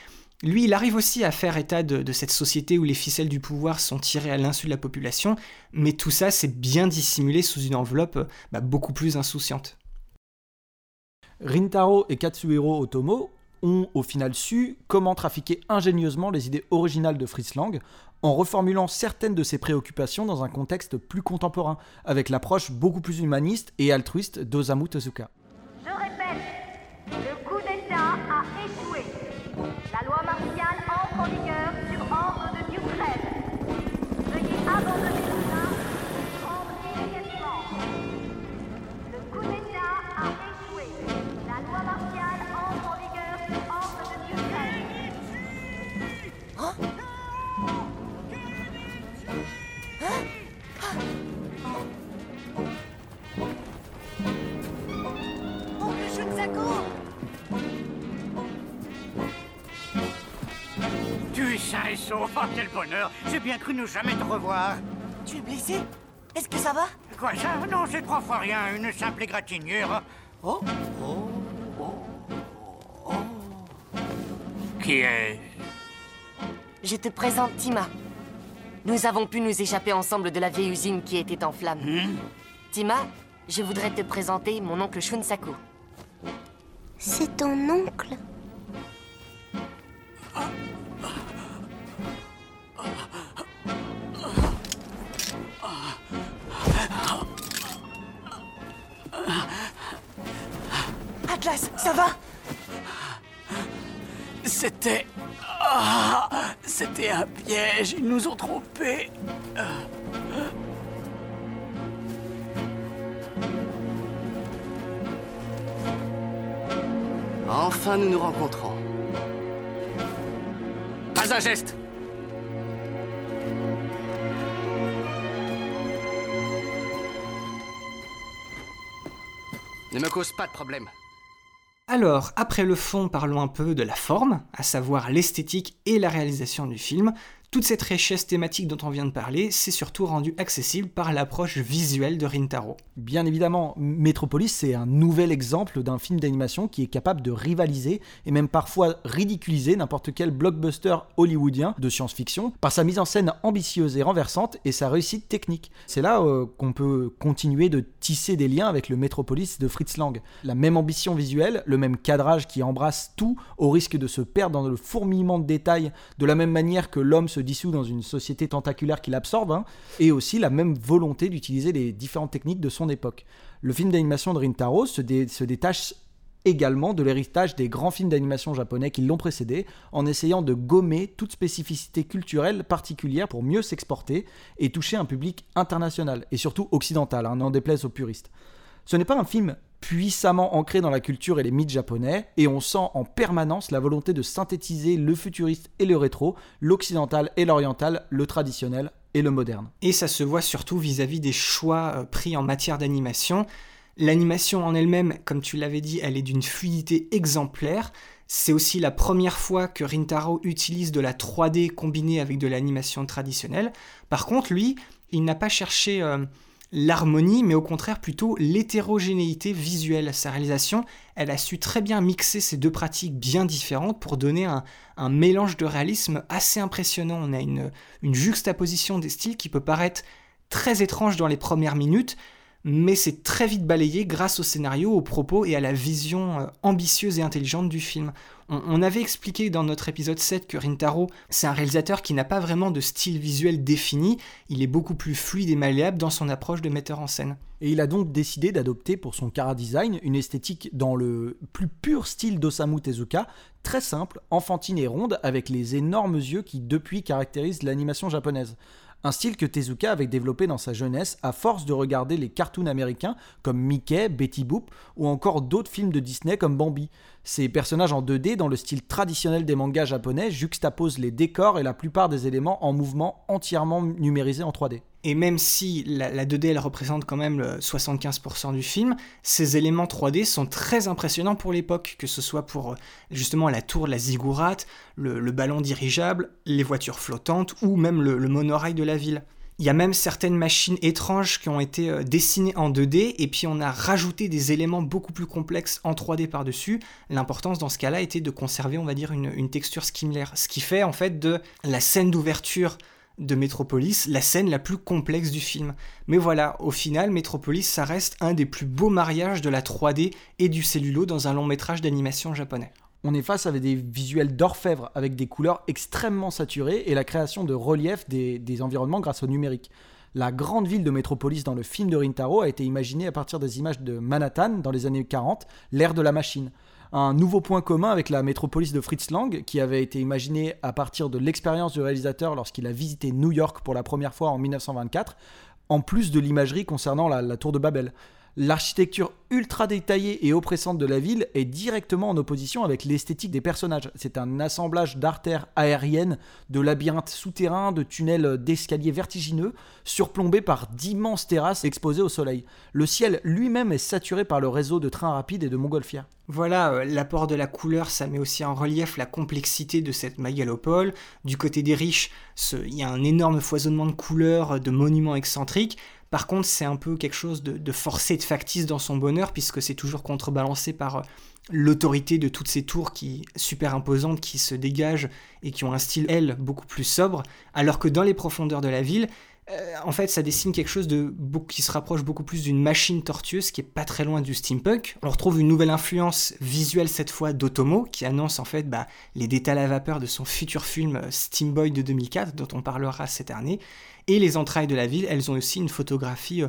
lui, il arrive aussi à faire état de, cette société où les ficelles du pouvoir sont tirées à l'insu de la population, mais tout ça, c'est bien dissimulé sous une enveloppe bah, beaucoup plus insouciante. Rintaro et Katsuhiro Otomo ont au final su comment trafiquer ingénieusement les idées originales de Fritz Lang en reformulant certaines de ses préoccupations dans un contexte plus contemporain, avec l'approche beaucoup plus humaniste et altruiste d'Osamu Tezuka. Bonheur J'ai bien cru ne jamais te revoir. Tu es blessé? Est-ce que ça va? Quoi ça? Non, c'est trois fois rien, une simple égratignure. Oh Oh Oh Oh Qui est Je te présente Tima. Nous avons pu nous échapper ensemble de la vieille usine qui était en flammes. Hmm? Tima, je voudrais te présenter mon oncle Shunsaku. C'est ton oncle? Enfin, nous nous rencontrons. Pas un geste Ne me cause pas de problème. Alors, après le fond, parlons un peu de la forme, à savoir l'esthétique et la réalisation du film. Toute cette richesse thématique dont on vient de parler, c'est surtout rendu accessible par l'approche visuelle de Rintaro. Bien évidemment, Metropolis, c'est un nouvel exemple d'un film d'animation qui est capable de rivaliser et même parfois ridiculiser n'importe quel blockbuster hollywoodien de science-fiction par sa mise en scène ambitieuse et renversante et sa réussite technique. C'est là euh, qu'on peut continuer de tisser des liens avec le Metropolis de Fritz Lang. La même ambition visuelle, le même cadrage qui embrasse tout au risque de se perdre dans le fourmillement de détails de la même manière que l'homme se dissout dans une société tentaculaire qui l'absorbe, hein, et aussi la même volonté d'utiliser les différentes techniques de son époque. Le film d'animation de Rintaro se, se détache également de l'héritage des grands films d'animation japonais qui l'ont précédé, en essayant de gommer toute spécificité culturelle particulière pour mieux s'exporter et toucher un public international, et surtout occidental, hein, n'en déplaise aux puristes. Ce n'est pas un film puissamment ancré dans la culture et les mythes japonais, et on sent en permanence la volonté de synthétiser le futuriste et le rétro, l'occidental et l'oriental, le traditionnel et le moderne. Et ça se voit surtout vis-à-vis des choix euh, pris en matière d'animation. L'animation en elle-même, comme tu l'avais dit, elle est d'une fluidité exemplaire. C'est aussi la première fois que Rintaro utilise de la 3D combinée avec de l'animation traditionnelle. Par contre, lui, il n'a pas cherché euh, l'harmonie, mais au contraire plutôt l'hétérogénéité visuelle. Sa réalisation, elle a su très bien mixer ces deux pratiques bien différentes pour donner un, mélange de réalisme assez impressionnant. On a une, juxtaposition des styles qui peut paraître très étrange dans les premières minutes, mais c'est très vite balayé grâce au scénario, aux propos et à la vision euh, ambitieuse et intelligente du film. On, avait expliqué dans notre épisode 7 que Rintaro, c'est un réalisateur qui n'a pas vraiment de style visuel défini, il est beaucoup plus fluide et malléable dans son approche de metteur en scène. Et il a donc décidé d'adopter pour son Kara Design une esthétique dans le plus pur style d'Osamu Tezuka, très simple, enfantine et ronde, avec les énormes yeux qui depuis caractérisent l'animation japonaise. Un style que Tezuka avait développé dans sa jeunesse à force de regarder les cartoons américains comme Mickey, Betty Boop ou encore d'autres films de Disney comme Bambi. Ces personnages en 2D dans le style traditionnel des mangas japonais juxtaposent les décors et la plupart des éléments en mouvement entièrement numérisés en 3D. Et même si la, 2D elle représente quand même le 75% du film, ces éléments 3D sont très impressionnants pour l'époque, que ce soit pour justement la tour la ziggourate, le, ballon dirigeable, les voitures flottantes ou même le, monorail de la ville. Il y a même certaines machines étranges qui ont été euh, dessinées en 2D et puis on a rajouté des éléments beaucoup plus complexes en 3D par-dessus. L'importance dans ce cas-là était de conserver, on va dire, une, une texture skimlaire. Ce qui fait en fait de la scène d'ouverture de Metropolis, la scène la plus complexe du film. Mais voilà, au final, Metropolis, ça reste un des plus beaux mariages de la 3D et du cellulo dans un long métrage d'animation japonais. On est face avec des visuels d'orfèvre, avec des couleurs extrêmement saturées et la création de relief des, des environnements grâce au numérique. La grande ville de Metropolis dans le film de Rintaro a été imaginée à partir des images de Manhattan dans les années 40, l'ère de la machine un nouveau point commun avec la métropolis de Fritz Lang, qui avait été imaginé à partir de l'expérience du réalisateur lorsqu'il a visité New York pour la première fois en 1924, en plus de l'imagerie concernant la, tour de Babel. L'architecture ultra détaillée et oppressante de la ville est directement en opposition avec l'esthétique des personnages. C'est un assemblage d'artères aériennes, de labyrinthes souterrains, de tunnels d'escaliers vertigineux, surplombés par d'immenses terrasses exposées au soleil. Le ciel lui-même est saturé par le réseau de trains rapides et de montgolfières. Voilà, euh, l'apport de la couleur, ça met aussi en relief la complexité de cette mégalopole. Du côté des riches, il y a un énorme foisonnement de couleurs, de monuments excentriques. Par contre, c'est un peu quelque chose de, forcé de factice dans son bonheur, puisque c'est toujours contrebalancé par euh, l'autorité de toutes ces tours qui super imposantes qui se dégagent et qui ont un style, elles, beaucoup plus sobre, alors que dans les profondeurs de la ville, euh, en fait, ça dessine quelque chose de qui se rapproche beaucoup plus d'une machine tortueuse qui est pas très loin du steampunk. On retrouve une nouvelle influence visuelle cette fois d'Otomo qui annonce en fait bah, les détails à vapeur de son futur film euh, Steamboy de 2004 dont on parlera cette année. Et les entrailles de la ville, elles ont aussi une photographie euh,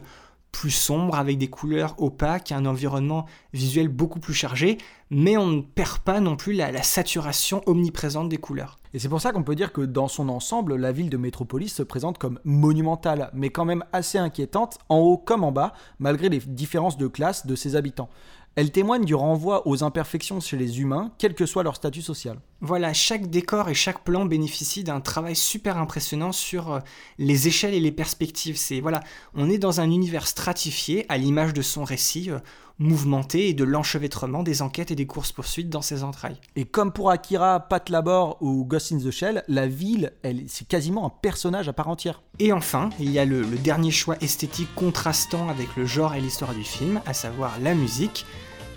plus sombre avec des couleurs opaques, un environnement visuel beaucoup plus chargé, mais on ne perd pas non plus la, saturation omniprésente des couleurs. Et c'est pour ça qu'on peut dire que dans son ensemble, la ville de Métropolis se présente comme monumentale, mais quand même assez inquiétante, en haut comme en bas, malgré les différences de classe de ses habitants. Elle témoigne du renvoi aux imperfections chez les humains, quel que soit leur statut social. Voilà, chaque décor et chaque plan bénéficie d'un travail super impressionnant sur euh, les échelles et les perspectives. C'est voilà, on est dans un univers stratifié à l'image de son récit, euh, mouvementé et de l'enchevêtrement des enquêtes et des courses-poursuites dans ses entrailles. Et comme pour Akira, Pat Labor ou Ghost in the Shell, la ville, elle, c'est quasiment un personnage à part entière. Et enfin, il y a le, le dernier choix esthétique contrastant avec le genre et l'histoire du film, à savoir la musique.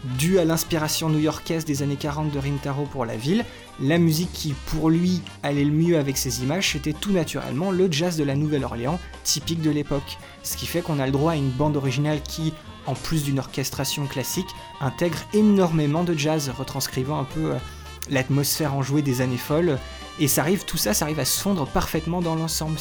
Due à l'inspiration new-yorkaise des années 40 de Rintaro pour la ville, la musique qui pour lui allait le mieux avec ses images, c'était tout naturellement le jazz de la Nouvelle-Orléans, typique de l'époque. Ce qui fait qu'on a le droit à une bande originale qui, en plus d'une orchestration classique, intègre énormément de jazz, retranscrivant un peu euh, l'atmosphère enjouée des années folles. Et ça arrive, tout ça, ça arrive à se fondre parfaitement dans l'ensemble.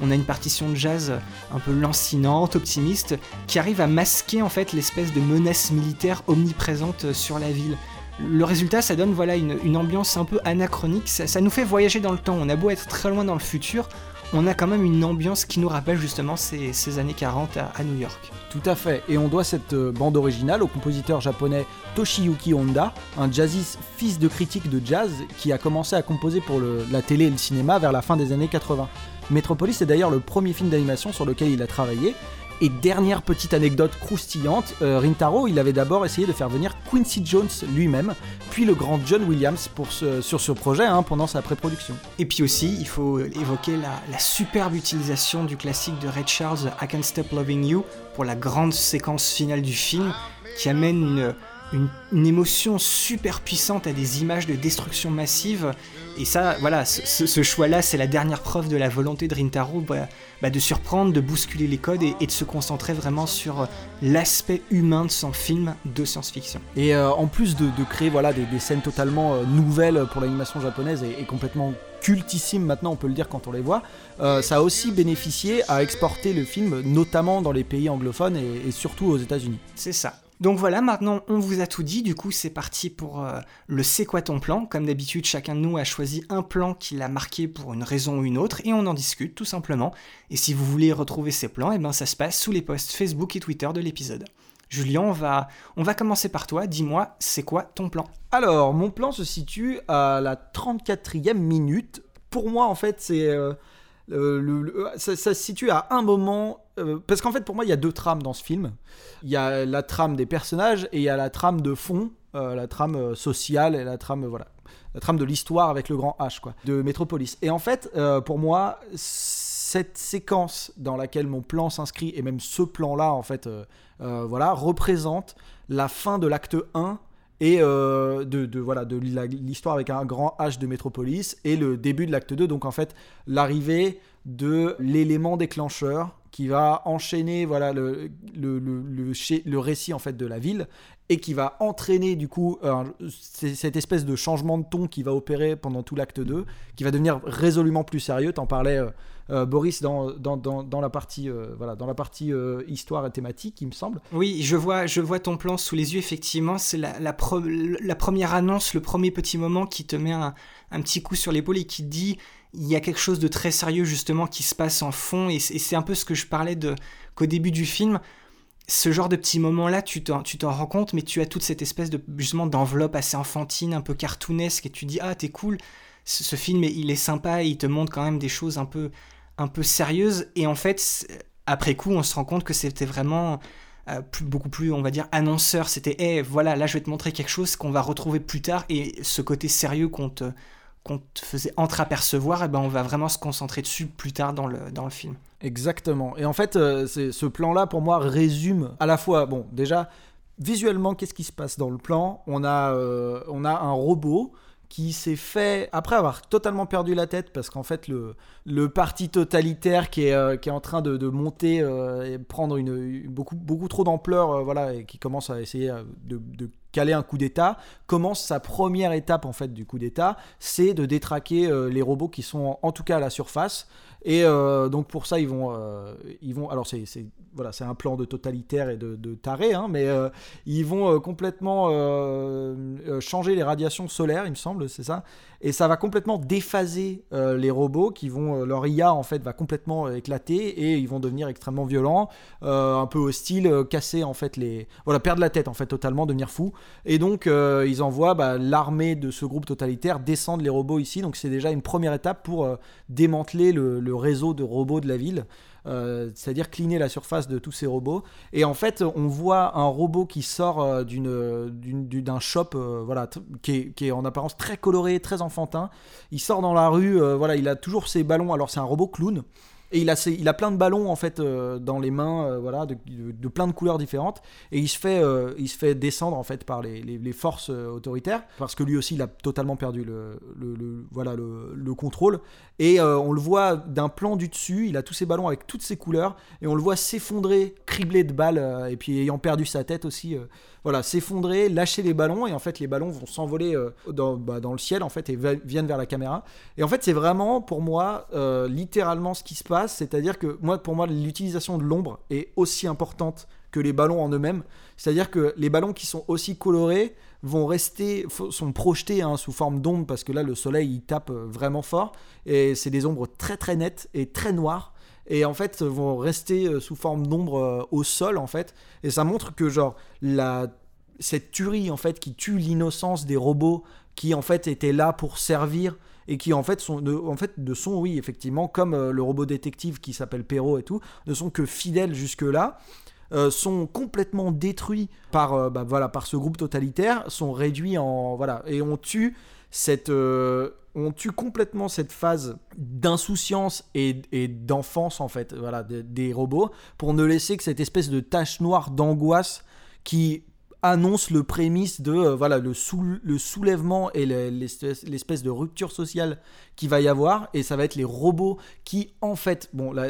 On a une partition de jazz un peu lancinante, optimiste, qui arrive à masquer en fait l'espèce de menace militaire omniprésente sur la ville. Le résultat, ça donne voilà une, ambiance un peu anachronique, ça, nous fait voyager dans le temps. On a beau être très loin dans le futur, on a quand même une ambiance qui nous rappelle justement ces, années 40 à, New York. Tout à fait, et on doit cette euh, bande originale au compositeur japonais Toshiyuki Honda, un jazziste fils de critique de jazz qui a commencé à composer pour la télé et le cinéma vers la fin des années 80. Metropolis est d'ailleurs le premier film d'animation sur lequel il a travaillé. Et dernière petite anecdote croustillante, euh, Rintaro, il avait d'abord essayé de faire venir Quincy Jones lui-même, puis le grand John Williams sur ce projet hein, pendant sa pré-production. Et puis aussi, il faut évoquer la, superbe utilisation du classique de Ray Charles, I Can't Stop Loving You, pour la grande séquence finale du film, qui amène une, une, une, émotion super puissante à des images de destruction massive. Et ça, voilà, ce, ce choix-là, c'est la dernière preuve de la volonté de Rintaro bah, bah, de surprendre, de bousculer les codes et, et de se concentrer vraiment sur l'aspect humain de son film de science-fiction. Et euh, en plus de, de, créer voilà, des, des scènes totalement euh, nouvelles pour l'animation japonaise et, et, complètement cultissimes maintenant, on peut le dire quand on les voit, euh, ça a aussi bénéficié à exporter le film, notamment dans les pays anglophones et, et surtout aux États-Unis. C'est ça. Donc voilà, maintenant on vous a tout dit, du coup c'est parti pour euh, le C'est quoi ton plan? Comme d'habitude, chacun de nous a choisi un plan qui l'a marqué pour une raison ou une autre, et on en discute tout simplement. Et si vous voulez retrouver ces plans, et eh ben ça se passe sous les posts Facebook et Twitter de l'épisode. Julien, on va, on va commencer par toi, dis-moi, c'est quoi ton plan? Alors, mon plan se situe à la 34e minute. Pour moi, en fait, c'est... Euh le, le, ça, se situe à un moment. Euh, parce qu'en fait, pour moi, il y a deux trames dans ce film. Il y a la trame des personnages et il y a la trame de fond, euh, la trame sociale et la trame, voilà, la trame de l'histoire avec le grand H, quoi, de Metropolis. Et en fait, euh, pour moi, cette séquence dans laquelle mon plan s'inscrit, et même ce plan-là, en fait, voilà, représente la fin de l'acte 1 et euh, de, voilà de l'histoire avec un grand H de Métropolis et le début de l'acte 2 donc en fait l'arrivée de l'élément déclencheur qui va enchaîner voilà le, le, le, récit en fait de la ville et qui va entraîner du coup cette espèce de changement de ton qui va opérer pendant tout l'acte 2 qui va devenir résolument plus sérieux. T'en parlais euh, Boris dans, dans, dans, la partie euh, voilà dans la partie euh, histoire et thématique il me semble. Oui je vois je vois ton plan sous les yeux effectivement. C'est la, la, la, première annonce le premier petit moment qui te met un, petit coup sur l'épaule et qui te dit il y a quelque chose de très sérieux justement qui se passe en fond. Et c'est un peu ce que je parlais de qu'au début du film ce genre de petits moments là tu t'en tu rends compte mais tu as toute cette espèce de justement d'enveloppe assez enfantine un peu cartoonesque et tu dis ah t'es cool. Ce film il est sympa il te montre quand même des choses un peu un peu sérieuse et en fait après coup on se rend compte que c'était vraiment euh, beaucoup plus on va dire annonceur. C'était hey, voilà là je vais te montrer quelque chose qu'on va retrouver plus tard et ce côté sérieux qu'on te, te faisait entreapercevoir et ben on va vraiment se concentrer dessus plus tard dans le, dans le film. Exactement. Et en fait euh, ce plan là pour moi résume à la fois bon déjà visuellement qu'est-ce qui se passe dans le plan? On a euh, on a un robot qui s'est fait, après avoir totalement perdu la tête, parce qu'en fait, le, le parti totalitaire qui est, euh, qui est en train de, monter euh, et prendre une, beaucoup, beaucoup trop d'ampleur, euh, voilà, et qui commence à essayer de, caler un coup d'État, commence sa première étape, en fait, du coup d'État, c'est de détraquer les robots qui sont, en tout cas, à la surface, Et euh, donc pour ça, ils vont, euh, ils vont. Alors c'est, voilà, c'est un plan de totalitaire et de, taré, hein, mais euh, ils vont complètement changer les radiations solaires, il me semble, c'est ça. Et ça va complètement déphaser les robots, qui vont, leur IA en fait va complètement éclater et ils vont devenir extrêmement violents, un peu hostiles, casser en fait les, voilà, perdre la tête en fait totalement, devenir fous. Et donc ils envoient bah, l'armée de ce groupe totalitaire descendre les robots ici. Donc c'est déjà une première étape pour démanteler le, le réseau de robots de la ville. Euh, c'est-à-dire cleaner la surface de tous ces robots. Et en fait, on voit un robot qui sort euh, d'un shop, euh, voilà, qui est, qui est en apparence très coloré, très enfantin. Il sort dans la rue, voilà, il a toujours ses ballons. Alors c'est un robot clown. Et il a, plein de ballons en fait euh, dans les mains, euh, voilà, de, plein de couleurs différentes. Et il se fait, euh, descendre en fait par les, forces autoritaires, parce que lui aussi il a totalement perdu le, contrôle. Et on le voit d'un plan du dessus, il a tous ses ballons avec toutes ses couleurs, et on le voit s'effondrer, criblé de balles, et puis ayant perdu sa tête aussi, voilà, s'effondrer, lâcher les ballons, et en fait les ballons vont s'envoler dans, bah, dans le ciel en fait et viennent vers la caméra. Et en fait c'est vraiment pour moi littéralement ce qui se passe, c'est-à-dire que moi pour moi l'utilisation de l'ombre est aussi importante que les ballons en eux-mêmes, c'est-à-dire que les ballons qui sont aussi colorés vont rester, sont projetés hein, sous forme d'ombre parce que là le soleil il tape euh, vraiment fort. Et c'est des ombres très très nettes et très noires. Et en fait vont rester euh, sous forme d'ombre euh, au sol en fait. Et ça montre que genre la cette tuerie en fait qui tue l'innocence des robots qui en fait étaient là pour servir et qui en fait sont de, sont oui effectivement comme euh, le robot détective qui s'appelle Perrault et tout ne sont que fidèles jusque là euh, sont complètement détruits par, euh, bah, voilà, par ce groupe totalitaire, sont réduits en. Voilà, et on tue cette. on tue complètement cette phase d'insouciance et, d'enfance, en fait, voilà, des robots, pour ne laisser que cette espèce de tache noire d'angoisse qui annonce le prémisse de euh, voilà le, sou- le soulèvement et le- l'espèce de rupture sociale qui va y avoir. Et ça va être les robots qui en fait bon la,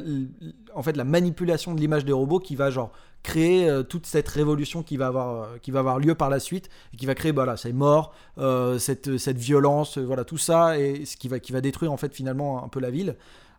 en fait la manipulation de l'image des robots qui va genre créer euh, toute cette révolution qui va avoir euh, qui va avoir lieu par la suite et qui va créer voilà ces morts cette cette violence voilà tout ça et ce qui va qui va détruire en fait finalement un peu la ville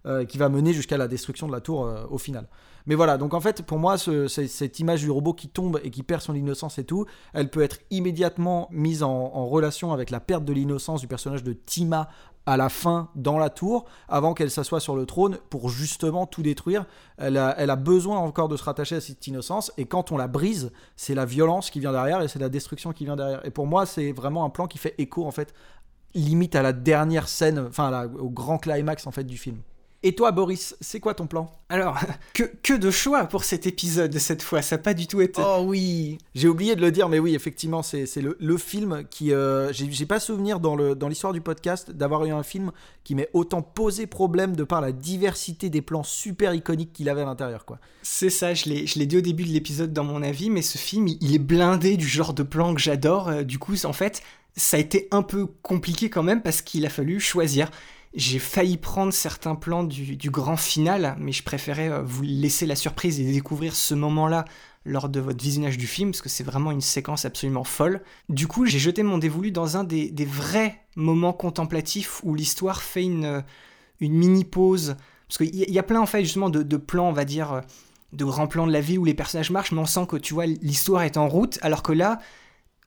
euh, qui va mener jusqu'à la destruction de la tour euh, au final. Mais voilà, donc en fait, pour moi, ce- ce- cette image du robot qui tombe et qui perd son innocence et tout, elle peut être immédiatement mise en, relation avec la perte de l'innocence du personnage de Tima à la fin dans la tour, avant qu'elle s'assoie sur le trône pour justement tout détruire. Elle a, besoin encore de se rattacher à cette innocence, et quand on la brise, c'est la violence qui vient derrière et c'est la destruction qui vient derrière. Et pour moi, c'est vraiment un plan qui fait écho en fait limite à la dernière scène, enfin au grand climax en fait du film. Et toi, Boris, c'est quoi ton plan? Alors, *laughs* que, que de choix pour cet épisode cette fois, ça n'a pas du tout été. Oh oui J'ai oublié de le dire, mais oui, effectivement, c'est c'est le, le film qui... euh, J'ai j'ai pas souvenir dans le- dans l'histoire du podcast d'avoir eu un film qui m'ait autant posé problème de par la diversité des plans super iconiques qu'il avait à l'intérieur, quoi. C'est ça, je l'ai je l'ai dit au début de l'épisode dans mon avis, mais ce film, il il est blindé du genre de plan que j'adore. euh, Du coup, en fait, ça a été un peu compliqué quand même parce qu'il a fallu choisir. J'ai failli prendre certains plans du, grand final, mais je préférais euh, vous laisser la surprise et découvrir ce moment-là lors de votre visionnage du film, parce que c'est vraiment une séquence absolument folle. Du coup, j'ai jeté mon dévolu dans un des, vrais moments contemplatifs où l'histoire fait une, euh, mini-pause. Parce qu'il y, a- il y a plein, en fait, justement, de, de plans, on va dire, euh, de grands plans de la vie où les personnages marchent, mais on sent que, tu vois, l'histoire est en route, alors que là,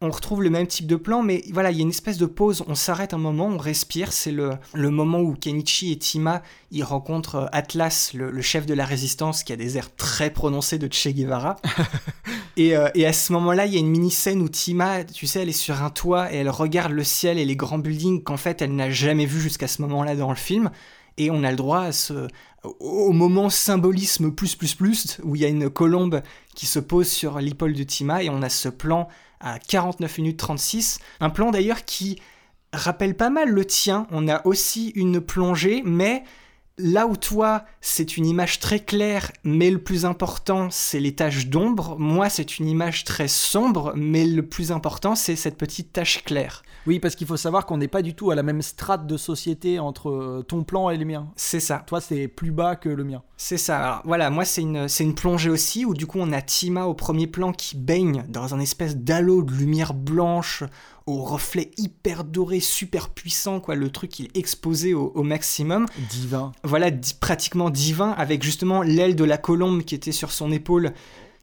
on retrouve le même type de plan, mais voilà, il y a une espèce de pause, on s'arrête un moment, on respire, c'est le, le moment où Kenichi et Tima, ils rencontrent euh, Atlas, le, le chef de la résistance, qui a des airs très prononcés de Che Guevara. *laughs* et, euh, et à ce moment-là, il y a une mini-scène où Tima, tu sais, elle est sur un toit et elle regarde le ciel et les grands buildings qu'en fait, elle n'a jamais vu jusqu'à ce moment-là dans le film. Et on a le droit à ce, au moment symbolisme plus plus plus, où il y a une colombe qui se pose sur l'épaule de Tima et on a ce plan à 49 minutes 36. Un plan d'ailleurs qui rappelle pas mal le tien. On a aussi une plongée, mais là où toi, c'est une image très claire, mais le plus important, c'est les taches d'ombre. Moi, c'est une image très sombre, mais le plus important, c'est cette petite tache claire. Oui, parce qu'il faut savoir qu'on n'est pas du tout à la même strate de société entre euh, ton plan et le mien. C'est ça. Toi, c'est plus bas que le mien. C'est ça. Alors, voilà, moi, c'est une, c'est une plongée aussi, où du coup, on a Tima au premier plan qui baigne dans un espèce d'halo de lumière blanche au reflet hyper doré, super puissant, quoi. Le truc, il est exposé au, au maximum. Divin. Voilà, di- pratiquement divin, avec justement l'aile de la colombe qui était sur son épaule,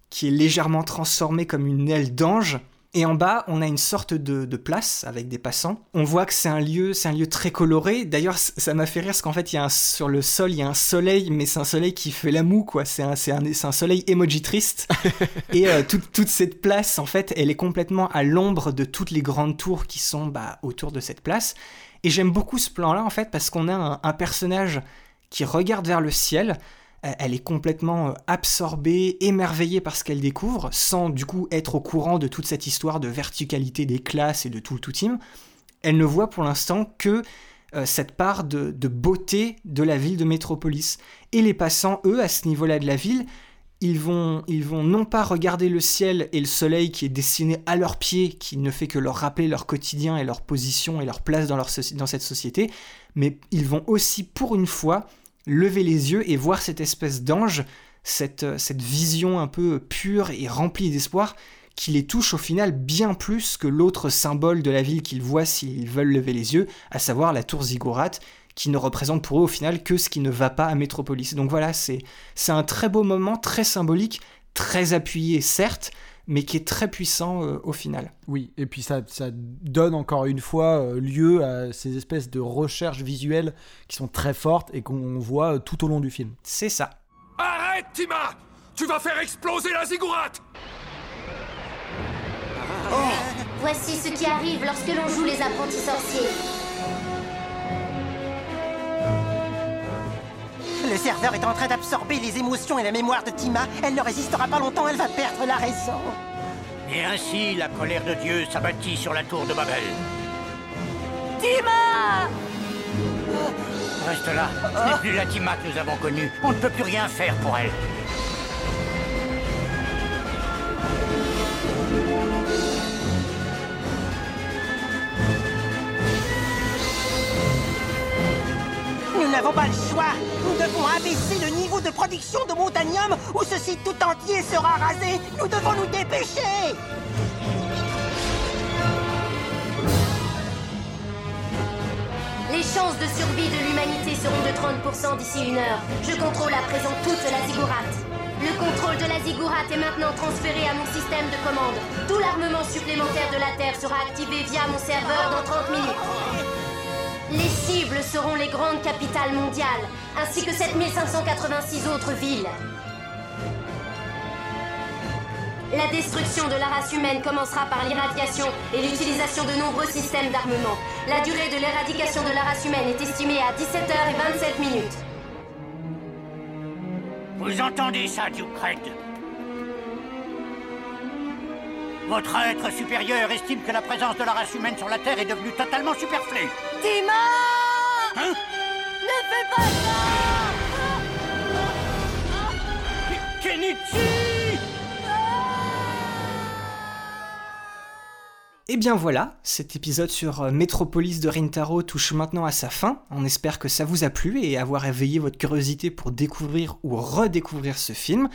qui est légèrement transformée comme une aile d'ange. Et en bas, on a une sorte de, de place avec des passants. On voit que c'est un lieu, c'est un lieu très coloré. D'ailleurs, ça m'a fait rire parce qu'en fait, il y a un, sur le sol, il y a un soleil, mais c'est un soleil qui fait la moue, quoi. C'est un, c'est un, c'est un soleil emoji triste. *laughs* Et euh, toute, toute cette place, en fait, elle est complètement à l'ombre de toutes les grandes tours qui sont bah, autour de cette place. Et j'aime beaucoup ce plan-là, en fait, parce qu'on a un personnage qui regarde vers le ciel. Euh, Elle est complètement euh, absorbée, émerveillée par ce qu'elle découvre, sans du coup être au courant de toute cette histoire de verticalité des classes et de tout le tout team. Elle ne voit pour l'instant que euh, cette part de, beauté de la ville de Métropolis. Et les passants, eux, à ce niveau-là de la ville, ils vont, ils vont non pas regarder le ciel et le soleil qui est destiné à leurs pieds, qui ne fait que leur rappeler leur quotidien et leur position et leur place dans, leur dans cette société, mais ils vont aussi, pour une fois, lever les yeux et voir cette espèce d'ange, cette, euh, cette vision un peu pure et remplie d'espoir qui les touche au final bien plus que l'autre symbole de la ville qu'ils voient s'ils veulent lever les yeux, à savoir la tour Ziggurat, qui ne représente pour eux au final que ce qui ne va pas à Métropolis. Donc voilà, c'est un très beau moment, très symbolique, très appuyé certes, mais qui est très puissant euh, au final. Oui, et puis ça, ça donne encore une fois euh, lieu à ces espèces de recherches visuelles qui sont très fortes et qu'on voit euh, tout au long du film. C'est ça. Arrête, Tima Tu vas faire exploser la ziggourate Voici ce qui arrive lorsque l'on joue les apprentis sorciers. Le serveur est en train d'absorber les émotions et la mémoire de Tima. Elle ne résistera pas longtemps, elle va perdre la raison. Et ainsi, la colère de Dieu s'abattit sur la tour de Babel. Tima Reste là. Ce n'est plus la Tima que nous avons connue. On ne peut plus rien faire pour elle. Nous n'avons pas le choix. Nous devons abaisser le niveau de production de Montanium ou ce site tout entier sera rasé. Nous devons nous dépêcher. Les chances de survie de l'humanité seront de 30% d'ici une heure. Je contrôle à présent toute la ziggourate. Le contrôle de la ziggourate est maintenant transféré à mon système de commande. Tout l'armement supplémentaire de la Terre sera activé via mon serveur dans 30 minutes. Les cibles seront les grandes capitales mondiales, ainsi que 7586 autres villes. La destruction de la race humaine commencera par l'irradiation et l'utilisation de nombreux systèmes d'armement. La durée de l'éradication de la race humaine est estimée à 17h27 minutes. Vous entendez ça, Duke Votre être supérieur estime que la présence de la race humaine sur la Terre est devenue totalement superflue. Tima Hein? Ne fais pas ça Kenichi Et bien voilà, cet épisode sur euh, Métropolis de Rintaro touche maintenant à sa fin. On espère que ça vous a plu et avoir éveillé votre curiosité pour découvrir ou redécouvrir ce film.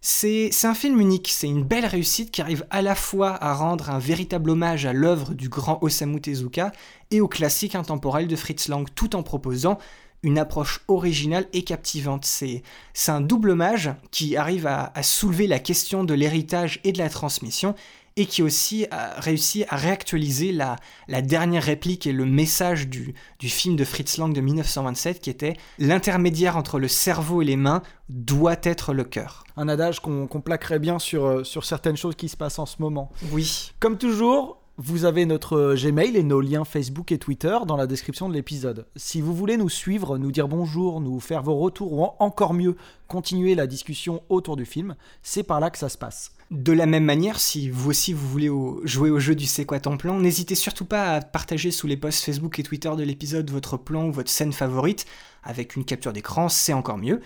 C'est un film unique, c'est une belle réussite qui arrive à la fois à rendre un véritable hommage à l'œuvre du grand Osamu Tezuka et au classique intemporel de Fritz Lang, tout en proposant une approche originale et captivante. C'est c'est un double hommage qui arrive à, à soulever la question de l'héritage et de la transmission et qui aussi a réussi à réactualiser la, la dernière réplique et le message du, du film de Fritz Lang de 1927 qui était l'intermédiaire entre le cerveau et les mains doit être le cœur. Un adage qu'on plaquerait bien sur, euh, sur certaines choses qui se passent en ce moment. Oui. Comme toujours, vous avez notre euh, Gmail et nos liens Facebook et Twitter dans la description de l'épisode. Si vous voulez nous suivre, nous dire bonjour, nous faire vos retours ou en- encore mieux, continuer la discussion autour du film, c'est par là que ça se passe. De la même manière, si vous aussi vous voulez jouer au jeu du C'est quoi ton plan, n'hésitez surtout pas à partager sous les posts Facebook et Twitter de l'épisode votre plan ou votre scène favorite, avec une capture d'écran, c'est encore mieux.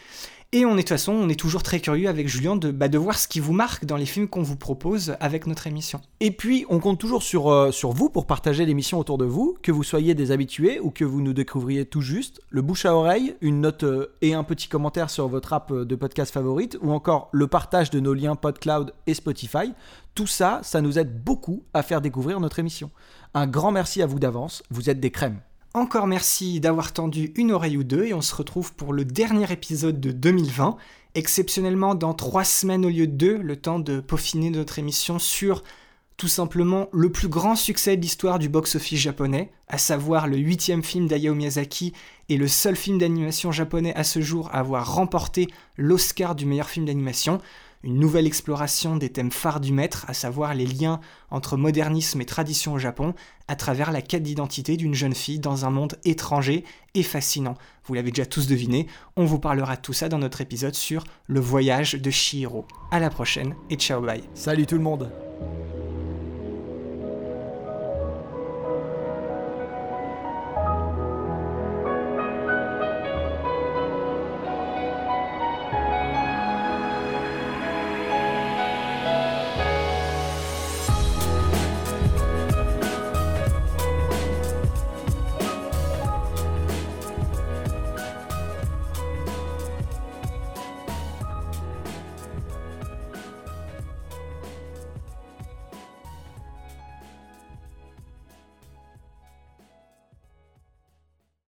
Et on est de toute façon, on est toujours très curieux avec Julien de, bah, de voir ce qui vous marque dans les films qu'on vous propose avec notre émission. Et puis, on compte toujours sur, euh, vous pour partager l'émission autour de vous, que vous soyez des habitués ou que vous nous découvriez tout juste. Le bouche à oreille, une note euh, et un petit commentaire sur votre app de podcast favorite, ou encore le partage de nos liens PodCloud et Spotify. Tout ça, ça nous aide beaucoup à faire découvrir notre émission. Un grand merci à vous d'avance, vous êtes des crèmes. Encore merci d'avoir tendu une oreille ou deux et on se retrouve pour le dernier épisode de 2020. Exceptionnellement dans trois semaines au lieu de deux, le temps de peaufiner notre émission sur tout simplement le plus grand succès de l'histoire du box-office japonais, à savoir le huitième film d'Hayao Miyazaki et le seul film d'animation japonais à ce jour à avoir remporté l'Oscar du meilleur film d'animation une nouvelle exploration des thèmes phares du maître, à savoir les liens entre modernisme et tradition au Japon, à travers la quête d'identité d'une jeune fille dans un monde étranger et fascinant. Vous l'avez déjà tous deviné, on vous parlera de tout ça dans notre épisode sur le voyage de Shihiro. À la prochaine et ciao bye. Salut tout le monde